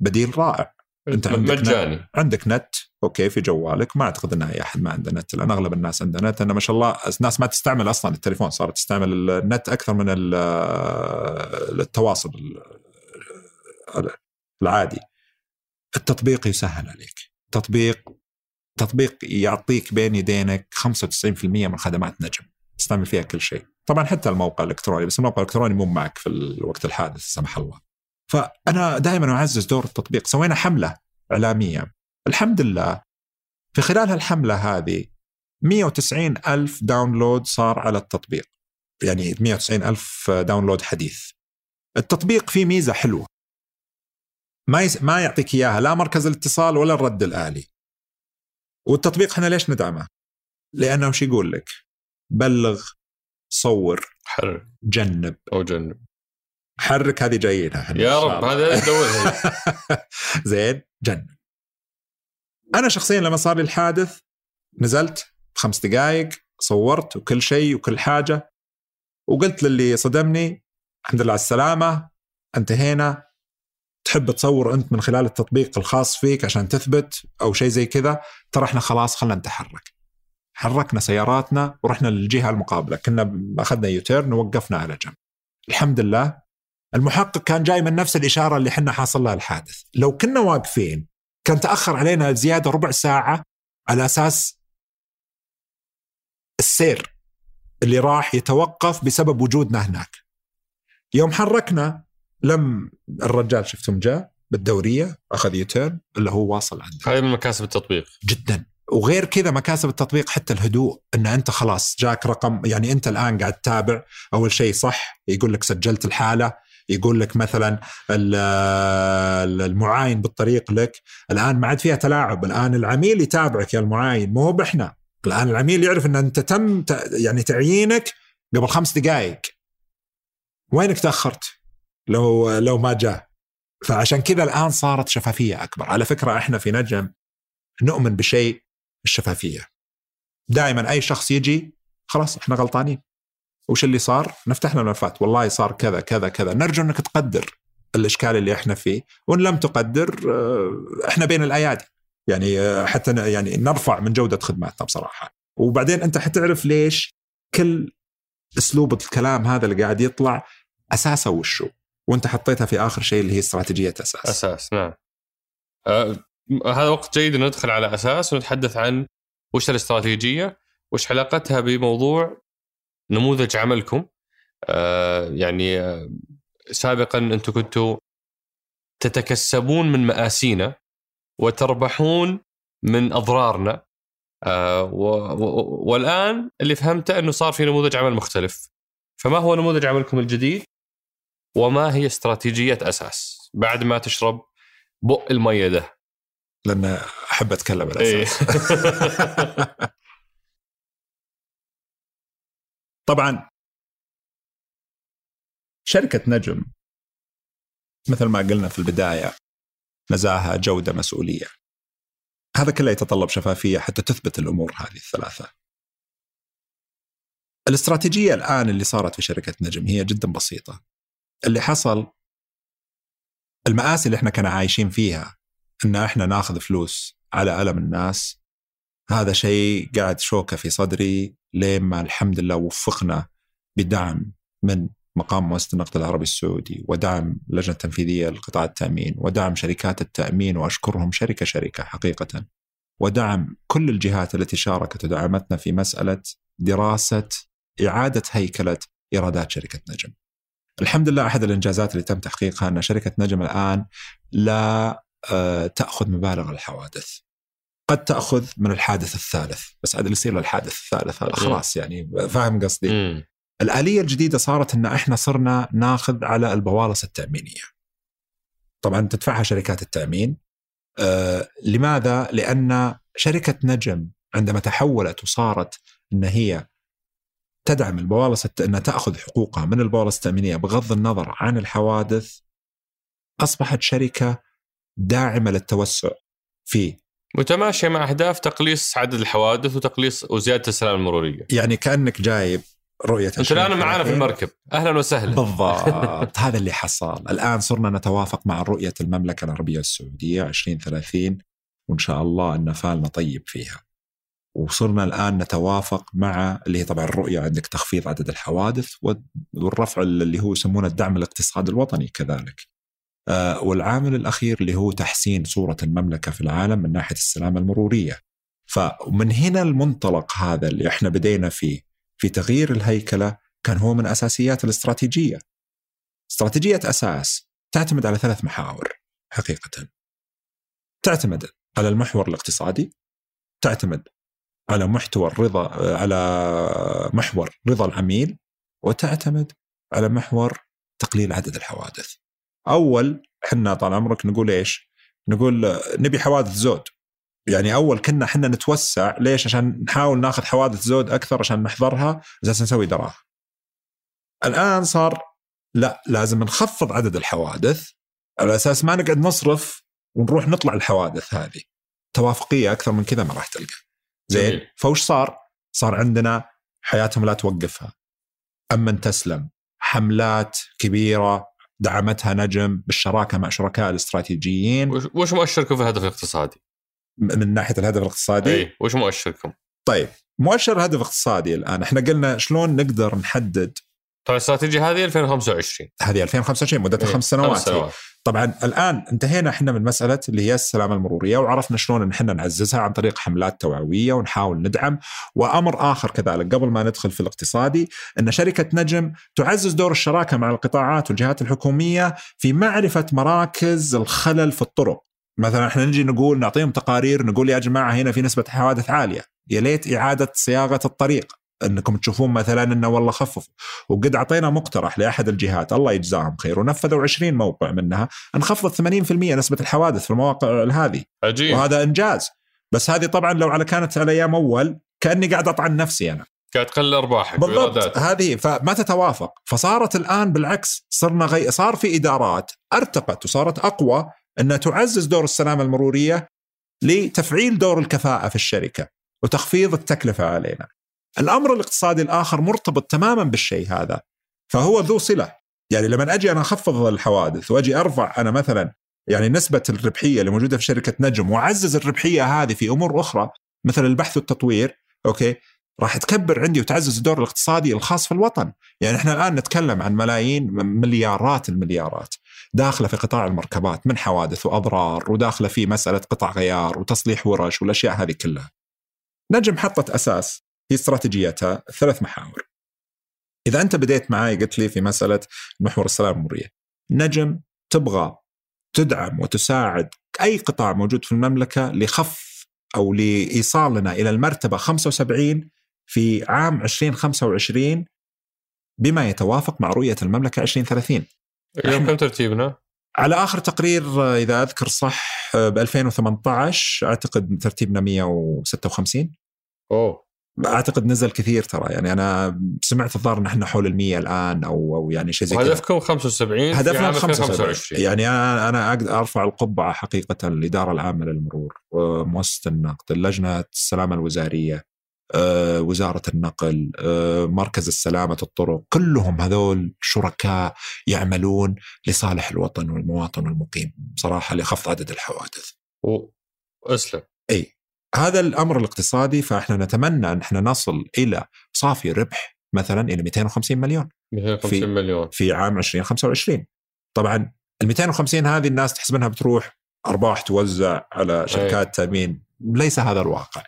بديل رائع. أنت عندك مجاني. نت. عندك نت أوكي في جوالك ما أعتقد إن أي أحد ما عنده نت لأن أغلب الناس عنده نت أنا ما شاء الله الناس ما تستعمل أصلا التليفون صارت تستعمل النت أكثر من التواصل العادي. التطبيق يسهل عليك. تطبيق تطبيق يعطيك بين يدينك 95% من خدمات نجم. تستعمل فيها كل شيء. طبعا حتى الموقع الإلكتروني بس الموقع الإلكتروني مو معك في الوقت الحادث سمح الله. فأنا دائما أعزز دور التطبيق. سوينا حملة إعلامية. الحمد لله في خلال هالحملة هذه 190 ألف download صار على التطبيق. يعني 190 ألف download حديث. التطبيق فيه ميزة حلوة. ما. ما يعطيك إياها لا مركز الاتصال ولا الرد الآلي. والتطبيق إحنا ليش ندعمه؟ لأنه وش يقول لك؟ بلغ صور حرك. جنب. أو جنب. حرك هذه جايينها يا رب هذا دورها زين جنب. أنا شخصيا لما صار لي الحادث نزلت خمس دقائق صورت وكل شيء وكل حاجة وقلت للي صدمني الحمد لله على السلامة انتهينا. تحب تصور أنت من خلال التطبيق الخاص فيك عشان تثبت أو شيء زي كذا ترى إحنا خلاص خلينا نتحرك. حركنا سياراتنا ورحنا للجهة المقابلة. كنا أخذنا يوتيرن ووقفنا على جنب. الحمد لله المحقق كان جاي من نفس الإشارة اللي إحنا حاصل لها الحادث. لو كنا واقفين كان تأخر علينا زيادة ربع ساعة على أساس السير اللي راح يتوقف بسبب وجودنا هناك. يوم حركنا لم الرجال شفتم جاء بالدورية أخذ يوتيرن اللي هو واصل عنده. هذه من مكاسب التطبيق. جدا. وغير كذا مكاسب التطبيق حتى الهدوء إن أنت خلاص جاك رقم يعني أنت الآن قاعد تتابع أول شيء صح يقول لك سجلت الحالة يقول لك مثلا المعاين بالطريق لك. الآن ما عاد فيها تلاعب. الآن العميل يتابعك يا المعاين مو بإحنا. الآن العميل يعرف إن أنت تم يعني تعيينك قبل خمس دقائق وينك تأخرت؟ لو لو ما جاء. فعشان كذا الآن صارت شفافية أكبر. على فكرة إحنا في نجم نؤمن بشيء الشفافية. دائما أي شخص يجي خلاص إحنا غلطانين. وش اللي صار؟ نفتح له الملفات. والله صار كذا كذا كذا. نرجو إنك تقدر الإشكال اللي إحنا فيه. وإن لم تقدر آه، إحنا بين الأيادي. يعني آه، حتى يعني نرفع من جودة خدماتنا بصراحة. وبعدين أنت حتعرف ليش كل أسلوب الكلام هذا اللي قاعد يطلع أساسه وشو؟ وانت حطيتها في آخر شيء اللي هي استراتيجية أساس. أساس نعم. آه هذا وقت جيد ان ندخل على أساس ونتحدث عن وش الاستراتيجية وش علاقتها بموضوع نموذج عملكم. آه يعني آه سابقا أنتم كنتوا تتكسبون من مآسينا وتربحون من أضرارنا. آه والآن اللي فهمته إنه صار في نموذج عمل مختلف. فما هو نموذج عملكم الجديد؟ وما هي استراتيجية أساس؟ بعد ما تشرب بق الميه ده. لأن أحب أتكلم الاساس إيه. طبعا شركة نجم مثل ما قلنا في البداية نزاهة جودة مسؤولية. هذا كله يتطلب شفافية حتى تثبت الأمور هذه الثلاثة. الاستراتيجية الآن اللي صارت في شركة نجم هي جدا بسيطة. اللي حصل المآسي اللي إحنا كنا عايشين فيها إن إحنا ناخذ فلوس على ألم الناس هذا شيء قاعد شوكة في صدري لين ما الحمد لله وفقنا بدعم من مقام مؤسسة النقد العربي السعودي ودعم اللجنة التنفيذية لقطاع التأمين ودعم شركات التأمين وأشكرهم شركة شركة حقيقة ودعم كل الجهات التي شاركت ودعمتنا في مسألة دراسة إعادة هيكلة إيرادات شركة نجم. الحمد لله أحد الإنجازات اللي تم تحقيقها أن شركة نجم الآن لا آه، تأخذ مبالغ الحوادث. قد تأخذ من الحادث الثالث بس عاد اللي يصير للحادث الثالث هذا خلاص يعني فاهم قصدي؟ الآلية الجديدة صارت أن إحنا صرنا ناخذ على البوالص التأمينية. طبعا تدفعها شركات التأمين آه لماذا؟ لأن شركة نجم عندما تحولت وصارت أن هي تدعم البوالص الت... أنها تأخذ حقوقها من البوالص التأمينية بغض النظر عن الحوادث أصبحت شركة داعمة للتوسع في متماشية مع أهداف تقليص عدد الحوادث وتقليص وزيادة السلامة المرورية. يعني كأنك جايب رؤية أنت الآن معنا في المركب. أهلا وسهلا. بالضبط. هذا اللي حصل. الآن صرنا نتوافق مع رؤية المملكة العربية السعودية 2030 وإن شاء الله أن فالنا طيب فيها. وصرنا الآن نتوافق مع اللي هي طبعا الرؤية عندك تخفيض عدد الحوادث والرفع اللي هو يسمونه الدعم الاقتصادي الوطني كذلك. آه، والعامل الأخير اللي هو تحسين صورة المملكة في العالم من ناحية السلامة المرورية. فمن هنا المنطلق هذا اللي إحنا بدينا فيه في تغيير الهيكلة كان هو من أساسيات الاستراتيجية. استراتيجية أساس تعتمد على ثلاث محاور حقيقه. تعتمد على المحور الاقتصادي، تعتمد على محتوى الرضا على محور رضا العميل وتعتمد على محور تقليل عدد الحوادث. أول إحنا طال عمرك نقول إيش؟ نقول نبي حوادث زود. يعني أول كنا إحنا نتوسع ليش؟ عشان نحاول ناخذ حوادث زود أكثر عشان نحضرها أساس نسوي دراهم. الآن صار لا لازم نخفض عدد الحوادث على أساس ما نقعد نصرف ونروح نطلع الحوادث هذه. توافقية أكثر من كذا ما راح تلقى زين فوش صار؟ صار عندنا حياتهم لا توقفها امن تسلم حملات كبيرة دعمتها نجم بالشراكة مع شركاء الاستراتيجيين وش مؤشركم في الهدف الاقتصادي؟ من ناحية الهدف الاقتصادي اي وش مؤشركم؟ طيب مؤشر هدف اقتصادي الآن إحنا قلنا شلون نقدر نحدد طبعا الاستراتيجيه هذه 2025 هذه 2025 مدتها إيه، خمس سنوات, خمس سنوات. طبعا الآن انتهينا إحنا من مسألة اللي هي السلامة المرورية وعرفنا شلون إن إحنا نعززها عن طريق حملات توعوية ونحاول ندعم. وأمر آخر كذلك قبل ما ندخل في الاقتصادي إن شركة نجم تعزز دور الشراكة مع القطاعات والجهات الحكومية في معرفة مراكز الخلل في الطرق. مثلا إحنا نجي نقول نعطيهم تقارير نقول يا جماعة هنا في نسبة حوادث عالية يا ليت إعادة صياغة الطريق. إنكم تشوفون مثلا إنه والله خففوا وقد أعطينا مقترح لأحد الجهات الله يجزاهم خير ونفذوا 20 موقع منها نخفض 80% نسبة الحوادث في المواقع هذه. عجيب. وهذا إنجاز. بس هذه طبعا لو على كانت على أيام أول كأني قاعد أطعن نفسي أنا. قاعد تقلل أرباحك بالضبط. هذه فما تتوافق. فصارت الآن بالعكس صرنا غي... صار في إدارات أرتقت وصارت أقوى إنها تعزز دور السلامة المرورية لتفعيل دور الكفاءة في الشركة وتخفيض التكلفة علينا. الأمر الاقتصادي الآخر مرتبط تماما بالشيء هذا فهو ذو صلة. يعني لما أجي أنا أخفض الحوادث وأجي أرفع أنا مثلا يعني نسبة الربحية اللي موجودة في شركة نجم وأعزز الربحية هذه في أمور أخرى مثل البحث والتطوير أوكي راح تكبر عندي وتعزز الدور الاقتصادي الخاص في الوطن. يعني إحنا الآن نتكلم عن ملايين مليارات المليارات داخلة في قطاع المركبات من حوادث وأضرار وداخلة في مسألة قطع غيار وتصليح ورش والأشياء هذه كلها. نجم حطت أساس في استراتيجيتها ثلاث محاور. إذا أنت بديت معي قلت لي في مسألة محور السلام المروريه نجم تبغى تدعم وتساعد أي قطاع موجود في المملكة لخف أو لإيصالنا إلى المرتبة 75 في عام 2025 بما يتوافق مع رؤية المملكة 2030 اليوم كم ترتيبنا؟ على آخر تقرير إذا أذكر صح ب 2018 أعتقد ترتيبنا 156 أوه. أعتقد نزل كثير ترى. يعني أنا سمعت الظاهر إن إحنا حول ال 100 الآن أو أو يعني شيء زي كذا. هدفكم 75 هدفنا 25 يعني أنا أنا أقدر أرفع القبعة حقيقة الاداره العامة للمرور ومؤسسه النقد اللجنة السلامة الوزارية آه، وزارة النقل آه، مركز السلامة الطرق كلهم هذول شركاء يعملون لصالح الوطن والمواطن والمقيم بصراحه لخفض عدد الحوادث. أسلم. إي. هذا الأمر الاقتصادي فإحنا نتمنى إن إحنا نصل إلى صافي ربح مثلا إلى 250 مليون 250 في مليون. في عام 2025 طبعا ال 250 هذه الناس تحسب انها بتروح أرباح توزع على شركات تأمين. ليس هذا الواقع.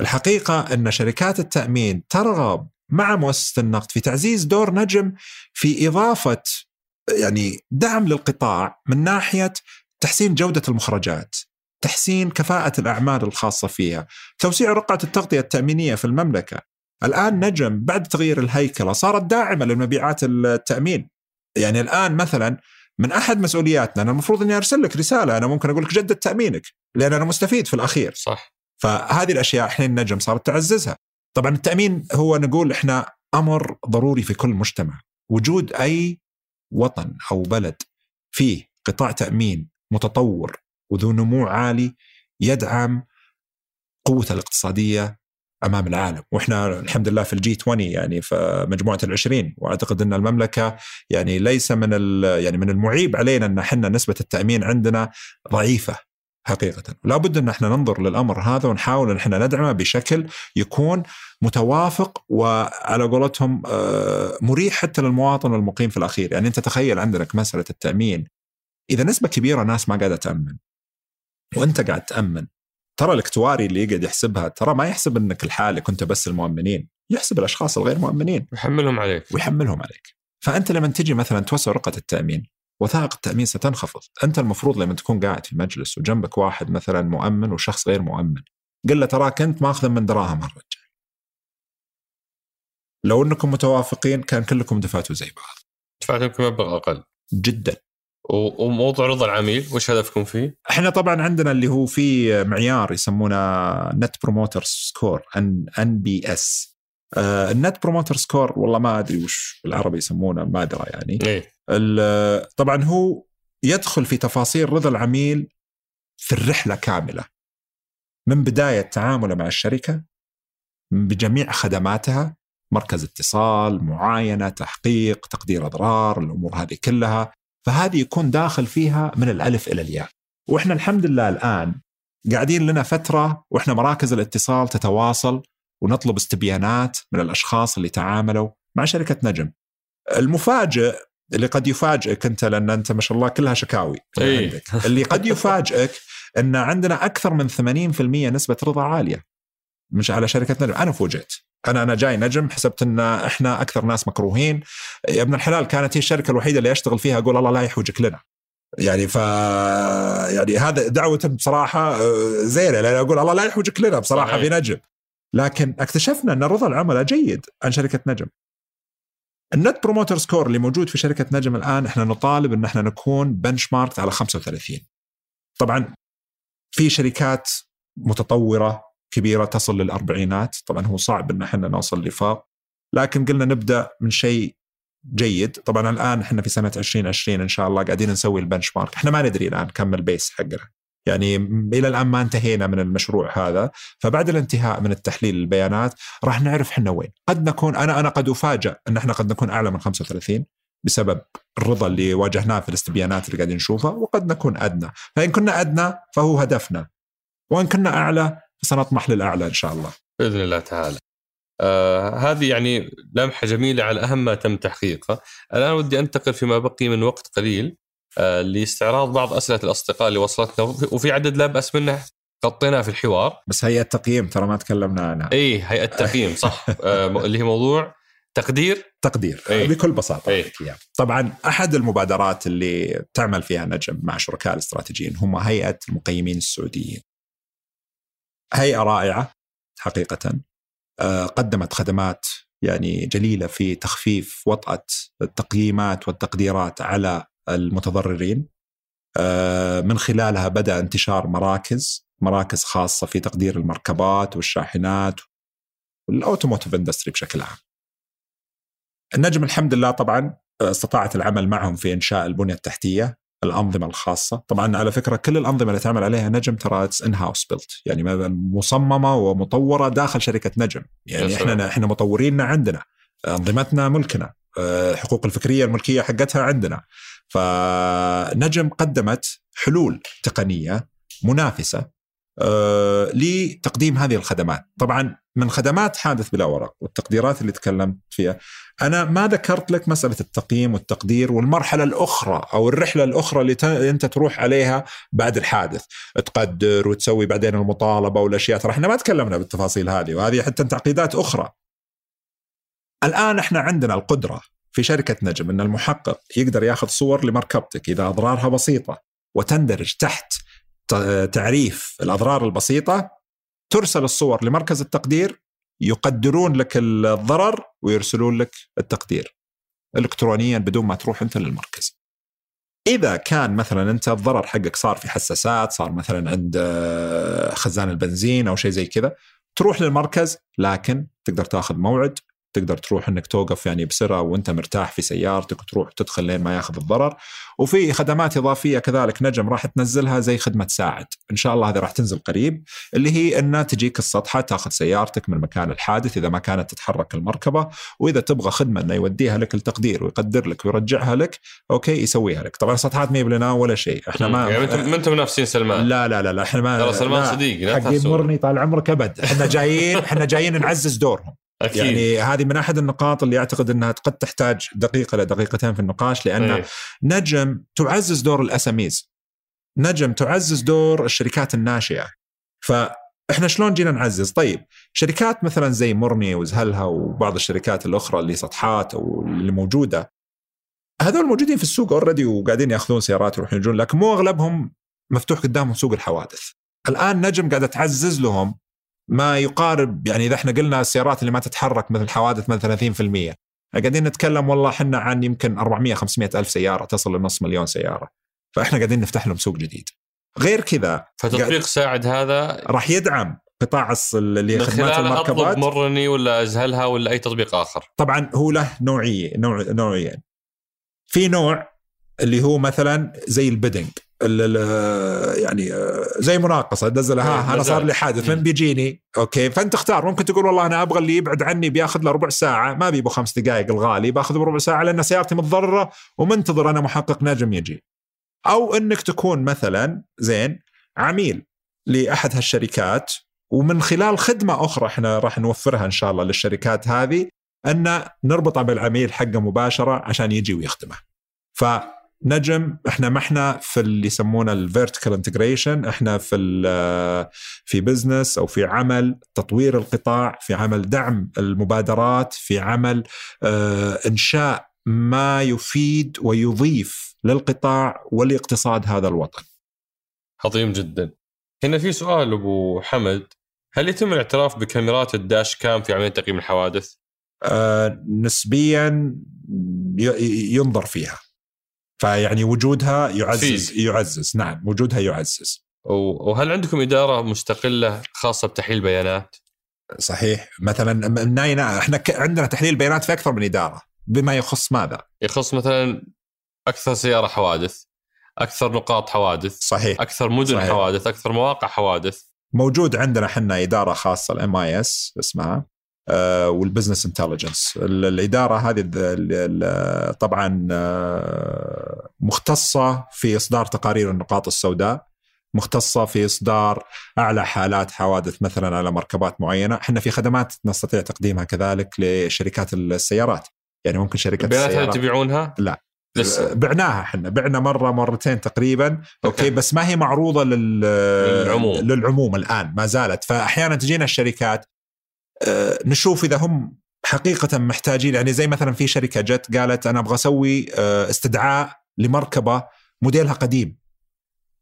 الحقيقة إن شركات التأمين ترغب مع مؤسسة النقد في تعزيز دور نجم في إضافة يعني دعم للقطاع من ناحية تحسين جودة المخرجات. تحسين كفاءة الأعمال الخاصة فيها. توسيع رقعة التغطية التأمينية في المملكة. الآن نجم بعد تغيير الهيكلة صارت داعمة للمبيعات التأمين. يعني الآن مثلا من أحد مسؤولياتنا أنا المفروض أني أرسل لك رسالة أنا ممكن أقول لك جدد تأمينك لأن أنا مستفيد في الأخير. صح. فهذه الأشياء حين نجم صارت تعززها. طبعا التأمين هو نقول إحنا أمر ضروري في كل مجتمع. وجود أي وطن أو بلد فيه قطاع تأمين متطور وذو نمو عالي يدعم قوته الاقتصادية أمام العالم. وإحنا الحمد لله في الجي 20 يعني في مجموعة العشرين. وأعتقد إن المملكة يعني ليس من يعني من المعيب علينا إن إحنا نسبة التأمين عندنا ضعيفة حقيقة. لابد أن إحنا ننظر للأمر هذا ونحاول أن إحنا ندعمه بشكل يكون متوافق وعلى قولتهم آه، مريح حتى للمواطن المقيم في الأخير. يعني أنت تخيل عندك مسألة التأمين. إذا نسبة كبيرة ناس ما قاعدة تأمن. وانت قاعد تأمن. ترى الاكتواري اللي يقعد يحسبها ترى ما يحسب إنك لحالك وأنت بس المؤمنين يحسب الأشخاص الغير مؤمنين. ويحملهم عليك. ويحملهم عليك. فأنت لما تجي مثلا توسع رقه التأمين وثائق التأمين ستنخفض. أنت المفروض لما تكون قاعد في مجلس وجنبك واحد مثلا مؤمن وشخص غير مؤمن قل له تراك أنت ماخذ من دراهم الرجال. لو إنكم متوافقين كان كلكم دفعتوا زي بعض. دفعت يمكن مبلغ أقل. جدا. وموضوع رضا العميل. وش هدفكم فيه؟ إحنا طبعا عندنا اللي هو في معيار يسمونه net promoter score N NPS ال net promoter score والله ما أدري وش بالعربي يسمونه ما أدري يعني. إيه؟ طبعا هو يدخل في تفاصيل رضا العميل في الرحلة كاملة. من بداية تعامله مع الشركة بجميع خدماتها مركز اتصال، معاينة، تحقيق، تقدير أضرار، الأمور هذه كلها، فهذه يكون داخل فيها من الألف إلى الياء. وإحنا الحمد لله الآن قاعدين لنا فترة وإحنا مراكز الاتصال تتواصل ونطلب استبيانات من الأشخاص اللي تعاملوا مع شركة نجم. المفاجئ اللي قد يفاجئك أنت لأن أنت ما شاء الله كلها شكاوي أي. عندك اللي قد يفاجئك أن عندنا أكثر من 80% نسبة رضا عالية مش على شركة نجم أنا فوجئت أنا أنا جاي نجم حسبت إن إحنا أكثر ناس مكروهين. يا ابن الحلال كانت هي الشركة الوحيدة اللي أشتغل فيها أقول الله لا يحوجك لنا. يعني ف يعني هذا دعوة بصراحة آه، زينة لأن أقول الله لا يحوجك لنا بصراحة. في نجم. لكن اكتشفنا أن رضا العملاء جيد عن شركة نجم. ال net promoter score اللي موجود في شركة نجم الآن إحنا نطالب إن إحنا نكون benchmark على 35 طبعا في شركات متطورة كبيرة تصل للأربعينات. طبعا هو صعب إن إحنا نوصل لفوق. لكن قلنا نبدأ من شيء جيد. طبعا الآن إحنا في سنة 2020 إن شاء الله قاعدين نسوي البنش مارك إحنا ما ندري الآن كم البيس حقنا. يعني إلى الآن ما انتهينا من المشروع هذا. فبعد الانتهاء من التحليل البيانات راح نعرف إحنا وين. قد نكون أنا أنا قد افاجئ إن إحنا قد نكون أعلى من 35 بسبب الرضا اللي واجهناه في الاستبيانات اللي قاعدين نشوفها وقد نكون أدنى. فإن كنا أدنى فهو هدفنا. وإن كنا أعلى فسنطمح للأعلى إن شاء الله بإذن الله تعالى. آه هذه يعني لمحة جميلة على أهم ما تم تحقيقه. الآن ودي أنتقل فيما بقي من وقت قليل آه لاستعراض بعض أسئلة الأصدقاء اللي وصلتنا وفي عدد لا بأس منه غطيناه في الحوار. بس هيئة تقييم ترى ما تكلمنا عنها اي هيئة تقييم صح آه اللي هي موضوع تقدير تقدير أي. بكل بساطة أي. أعطيك إياه. طبعا أحد المبادرات اللي تعمل فيها نجم مع شركاء الاستراتيجيين هم هيئة المقيمين السعوديين. هيئة رائعة حقيقة. آه، قدمت خدمات يعني جليلة في تخفيف وطأة التقييمات والتقديرات على المتضررين. آه، من خلالها بدأ انتشار مراكز مراكز خاصة في تقدير المركبات والشاحنات وال automotive industry بشكل عام. النجم الحمد لله طبعا استطاعت العمل معهم في إنشاء البنية التحتية. الأنظمة الخاصة، طبعا على فكرة كل الأنظمة اللي تعمل عليها نجم ترى in-house built، يعني مصممة ومطورة داخل شركة نجم، يعني. إحنا إحنا مطوريننا عندنا، أنظمتنا ملكنا، آه، حقوق الفكرية الملكية حقتها عندنا. فنجم قدمت حلول تقنية منافسة لتقديم هذه الخدمات. طبعا من خدمات حادث بلا ورق والتقديرات اللي تكلمت فيها أنا ما ذكرت لك مسألة التقييم والتقدير والمرحلة الأخرى أو الرحلة الأخرى اللي ت- أنت تروح عليها بعد الحادث. تقدر وتسوي بعدين المطالبة والأشياء. ترى إحنا ما تكلمنا بالتفاصيل هذه وهذه حتى تعقيدات أخرى. الآن إحنا عندنا القدرة في شركة نجم إن المحقق يقدر ياخذ صور لمركبتك إذا أضرارها بسيطة وتندرج تحت تعريف الأضرار البسيطة ترسل الصور لمركز التقدير يقدرون لك الضرر ويرسلون لك التقدير الكترونيا بدون ما تروح أنت للمركز. إذا كان مثلا أنت الضرر حقك صار في حساسات، صار مثلا عند آه، خزان البنزين أو شيء زي كذا، تروح للمركز لكن تقدر تأخذ موعد تقدر تروح إنك توقف يعني بسرعة وأنت مرتاح في سيارتك وتروح تدخل لين ما ياخذ الضرر. وفي خدمات إضافية كذلك نجم راح تنزلها زي خدمة ساعد. إن شاء الله هذه راح تنزل قريب اللي هي ان تجيك السطحة تاخذ سيارتك من مكان الحادث إذا ما كانت تتحرك المركبة وإذا تبغى خدمة إنه يوديها لك التقدير ويقدر لك ويرجعها لك أوكي يسويها لك. طبعا سطحات ما لنا ولا شيء. إحنا ما يعني أنتم ما أنتم منافسين سلمان؟ لا لا لا لا إحنا ما ترى سلمان لا. صديقي لا حقين تحسوا. مرني طال عمرك أبد. إحنا جايين إحنا جايين نعزز دورهم. أكيد. يعني هذه من أحد النقاط اللي أعتقد إنها قد تحتاج دقيقة لدقيقتين في النقاش لأن إيه. نجم تعزز دور الأساميز. نجم تعزز دور الشركات الناشئة. فإحنا شلون جينا نعزز؟ طيب شركات مثلا زي مرني وزهلها وبعض الشركات الأخرى اللي سطحات أو اللي موجودة هذول موجودين في السوق اوريدي وقاعدين يأخذون سيارات يروحون يجون لكن مو أغلبهم مفتوح قدامهم سوق الحوادث. الآن نجم قاعدة تعزز لهم ما يقارب يعني إذا إحنا قلنا السيارات اللي ما تتحرك مثل حوادث مثلا 30% قاعدين نتكلم والله إحنا عن يمكن 400 500 ألف سيارة تصل لنص مليون سيارة. فإحنا قاعدين نفتح لهم سوق جديد. غير كذا فتطبيق ساعد هذا؟ راح يدعم قطاع اللي خدمات خلاله أطلب المركبات. مرني ولا ازهلها ولا أي تطبيق آخر؟ طبعا هو له نوعية نوع نوعين. في نوع اللي هو مثلا زي ال bidding. يعني زي مناقصة دز لها أنا صار لي حادث من بيجيني okay فأنت اختار ممكن تقول والله أنا أبغى اللي يبعد عني بيأخذ له ربع ساعة ما بيبغى خمس دقائق الغالي بأخذ بربع ساعة لأن سيارتي متضررة ومنتظر أنا محقق نجم يجي. أو إنك تكون مثلا زين عميل لأحد هالشركات ومن خلال خدمة أخرى إحنا راح نوفرها إن شاء الله للشركات هذه أن نربطه بالعميل حقه مباشرة عشان يجي ويخدمه. فنجم إحنا ما إحنا في اللي يسمونه ال vertical integration إحنا في في business أو في عمل تطوير القطاع في عمل دعم المبادرات في عمل آه إنشاء ما يفيد ويضيف للقطاع ولإقتصاد هذا الوطن. عظيم جدا. هنا في سؤال أبو حمد هل يتم الاعتراف بكاميرات الداش كام في عملية تقييم الحوادث؟ آه نسبيا ينظر فيها فيعني وجودها يعزز فيه. يعزز نعم وجودها يعزز وهل عندكم إدارة مستقلة خاصة بتحليل بيانات؟ صحيح مثلا ناينا إحنا عندنا تحليل بيانات في أكثر من إدارة بما يخص ماذا؟ يخص مثلا أكثر سيارة حوادث أكثر نقاط حوادث صحيح أكثر مدن صحيح. حوادث أكثر مواقع حوادث موجود عندنا إحنا إدارة خاصة ال MIS اسمها وال business intelligence الإدارة هذه طبعا آه مختصة في إصدار تقارير النقاط السوداء مختصة في إصدار أعلى حالات حوادث مثلا على مركبات معينة. إحنا في خدمات نستطيع تقديمها كذلك لشركات السيارات. يعني ممكن شركة السيارات تبيعونها؟ لا. لسه بعناها إحنا. بعنا مرة مرتين تقريبا. أوكي. بس ما هي معروضة لل... للعموم. للعموم الآن ما زالت. فاحيانا تجينا الشركات آه، نشوف إذا هم حقيقة محتاجين. يعني زي مثلا في شركة جت قالت أنا أبغى أسوي آه، استدعاء لمركبة موديلها قديم.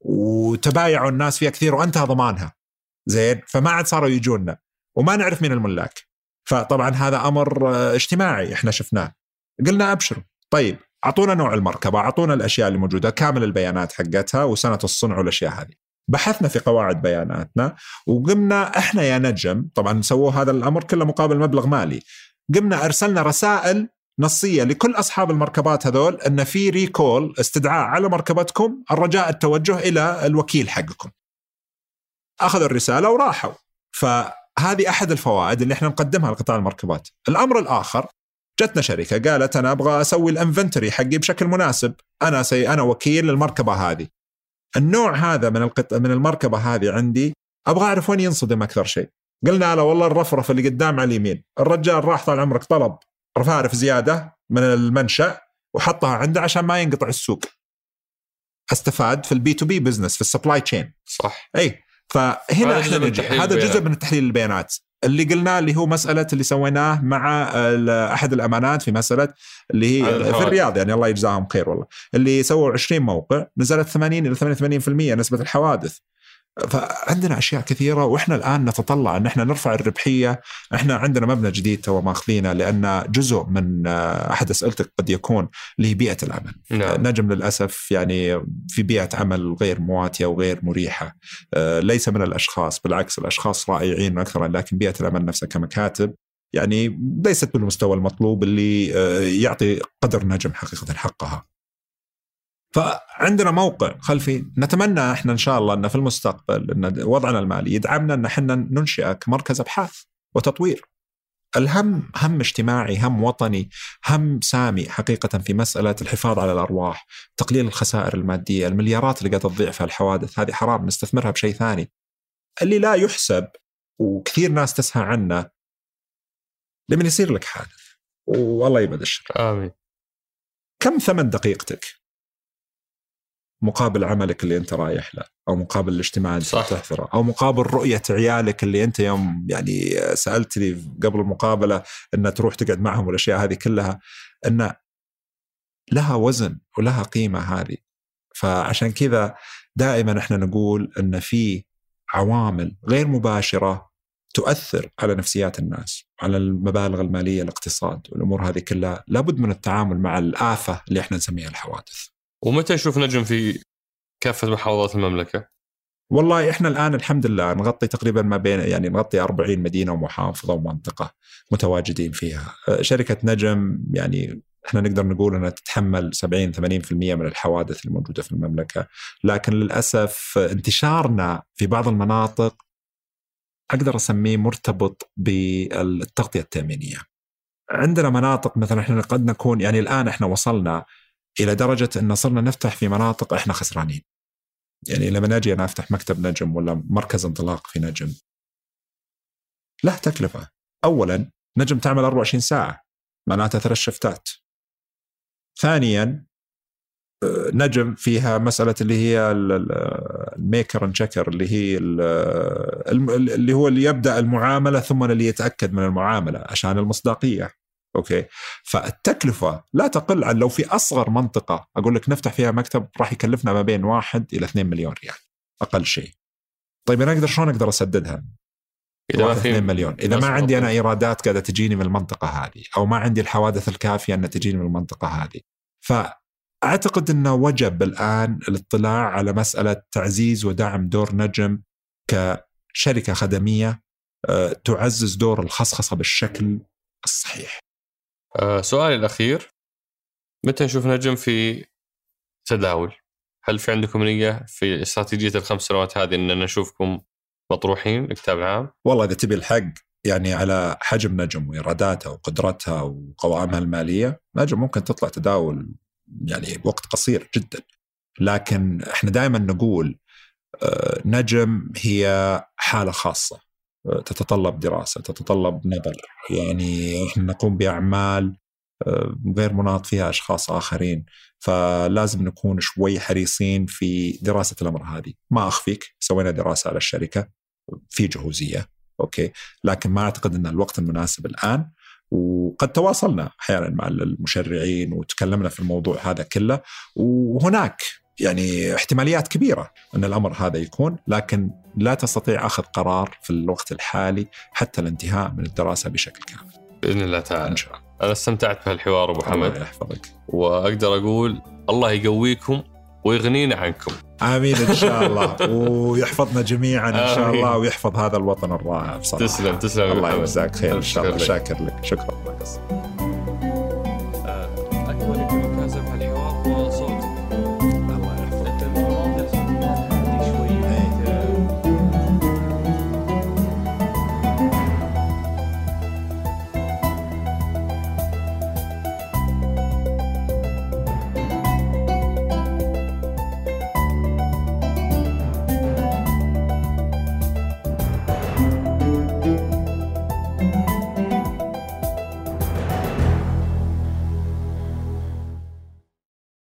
وتبايعوا الناس فيها كثير وأنتهى ضمانها. زين؟ فما عاد صاروا يجونا. وما نعرف مين الملاك. فطبعا هذا أمر آه، اجتماعي إحنا شفناه. قلنا أبشروا. طيب أعطونا نوع المركبة أعطونا الأشياء اللي موجودة كامل البيانات حقتها وسنة الصنع والأشياء هذه. بحثنا في قواعد بياناتنا وقمنا إحنا يا نجم طبعا سووا هذا الأمر كله مقابل مبلغ مالي قمنا أرسلنا رسائل نصية لكل أصحاب المركبات هذول إن في recall استدعاء على مركبتكم الرجاء التوجه إلى الوكيل حقكم. أخذوا الرسالة وراحوا. فهذه أحد الفوائد اللي إحنا نقدمها لقطاع المركبات. الأمر الآخر جتنا شركة قالت أنا أبغى أسوي ال inventory حقي بشكل مناسب أنا سي أنا وكيل للمركبة هذه النوع هذا من القط... من المركبة هذه عندي أبغى اعرف وين ينصدم أكثر شيء. قلنا له والله الرفرف اللي قدام على اليمين. الرجال راح طال عمرك طلب رفارف زيادة من المنشأ وحطها عنده عشان ما ينقطع السوق. أستفاد في ال B2B business في ال supply chain صح. اي فهنا إحنا نجي. هذا جزء من تحليل البيانات. اللي قلناه اللي هو مسألة اللي سويناه مع أحد الأمانات في مسألة اللي هي في الرياض يعني الله يجزاهم خير والله. اللي سووا 20 موقع نزلت 80 إلى 88% نسبة الحوادث. فعندنا أشياء كثيرة وإحنا الآن نتطلع إن إحنا نرفع الربحية، إحنا عندنا مبنى جديد تو ماخذينه لأن جزء من آه، أحد أسئلتك قد يكون لبيئة العمل. نعم. نجم للأسف يعني في بيئة عمل غير مواتية وغير مريحة، آه، ليس من الأشخاص بالعكس الأشخاص رائعين أكثر لكن بيئة العمل نفسها كمكاتب يعني ليست بالمستوى المطلوب اللي آه، يعطي قدر نجم حقيقة حقها. فعندنا موقع خلفي نتمنى إحنا إن شاء الله ان في المستقبل إن وضعنا المالي يدعمنا إن إحنا ننشئ كمركز أبحاث وتطوير. الهم هم اجتماعي، هم وطني، هم سامي حقيقة في مسألة الحفاظ على الأرواح، تقليل الخسائر المادية، المليارات اللي قاعدة تضيع في الحوادث هذه حرام نستثمرها بشيء ثاني. اللي لا يحسب وكثير ناس تسهى عنه لمن يصير لك حادث والله يبعد الشر. آمين. كم ثمن دقيقتك؟ مقابل عملك اللي أنت رايح له أو مقابل الاجتماع اللي صح. تحضره أو مقابل رؤية عيالك اللي أنت يوم يعني سالتني قبل المقابلة إن تروح تقعد معهم والأشياء هذه كلها إن لها وزن ولها قيمة هذه. فعشان كذا دائما إحنا نقول إن في عوامل غير مباشرة تؤثر على نفسيات الناس على المبالغ المالية الاقتصاد والامور هذه كلها. لابد من التعامل مع الآفة اللي إحنا نسميها الحوادث. ومتى نشوف نجم في كافة محافظات المملكة؟ والله إحنا الآن الحمد لله نغطي تقريبا ما بين يعني نغطي 40 مدينة ومحافظة ومنطقة متواجدين فيها. شركة نجم يعني إحنا نقدر نقول إنها تتحمل 70 80% من الحوادث الموجودة في المملكة، لكن للأسف انتشارنا في بعض المناطق أقدر أسميه مرتبط بالتغطية التأمينية. عندنا مناطق مثلا إحنا قد نكون يعني الآن إحنا وصلنا إلى درجة أن صرنا نفتح في مناطق إحنا خسرانين. يعني لما أجي أنا أفتح مكتب نجم ولا مركز انطلاق في نجم له تكلفة. اولا نجم تعمل 24 ساعة معناتها ثلاث شفتات. ثانيا نجم فيها مسألة اللي هي ال maker and checker اللي هي اللي هو اللي يبدأ المعاملة ثم اللي يتأكد من المعاملة عشان المصداقية أوكي. فالتكلفة لا تقل عن لو في أصغر منطقة أقول لك نفتح فيها مكتب راح يكلفنا ما بين واحد إلى 2 مليون ريال أقل شيء. طيب أنا أقدر شلون أقدر أسددها؟ إذا ما في 2 مليون. إذا ما عندي أنا إيرادات قاعدة تجيني من المنطقة هذه أو ما عندي الحوادث الكافية أن تجيني من المنطقة هذه. فأعتقد انه وجب الآن الاطلاع على مسألة تعزيز ودعم دور نجم كشركة خدمية آه، تعزز دور الخصخصة بالشكل الصحيح. أه سؤالي الأخير متى نشوف نجم في تداول؟ هل في عندكم نية في استراتيجية الخمس سنوات هذه إن نشوفكم مطروحين لكتاب عام؟ والله إذا تبي الحق يعني على حجم نجم وايراداتها وقدرتها وقوائمها المالية، نجم ممكن تطلع تداول يعني بوقت قصير جدا. لكن إحنا دائما نقول آه، نجم هي حالة خاصة آه، تتطلب دراسة، تتطلب نظر، يعني إحنا نقوم بأعمال آه، غير مناط فيها أشخاص آخرين. فلازم نكون شوي حريصين في دراسة الأمر هذه. ما أخفيك سوينا دراسة على الشركة في جهوزية أوكي؟ لكن ما أعتقد أن الوقت المناسب الآن. وقد تواصلنا أحيانا مع المشرعين وتكلمنا في الموضوع هذا كله. وهناك يعني احتماليات كبيرة أن الأمر هذا يكون. لكن لا تستطيع أخذ قرار في الوقت الحالي حتى الانتهاء من الدراسة بشكل كامل بإذن الله تعالى. إن شاء الله. أنا استمتعت بهالحوار أبو حمد. الله يحفظك. وأقدر أقول الله يقويكم ويغنينا عنكم. آمين إن شاء الله. ويحفظنا جميعا إن شاء الله ويحفظ هذا الوطن الرائع بصراحة. تسلم تسلم الله يجزاك خير إن شاء الله. شاكر لك. شكرا لك. آه،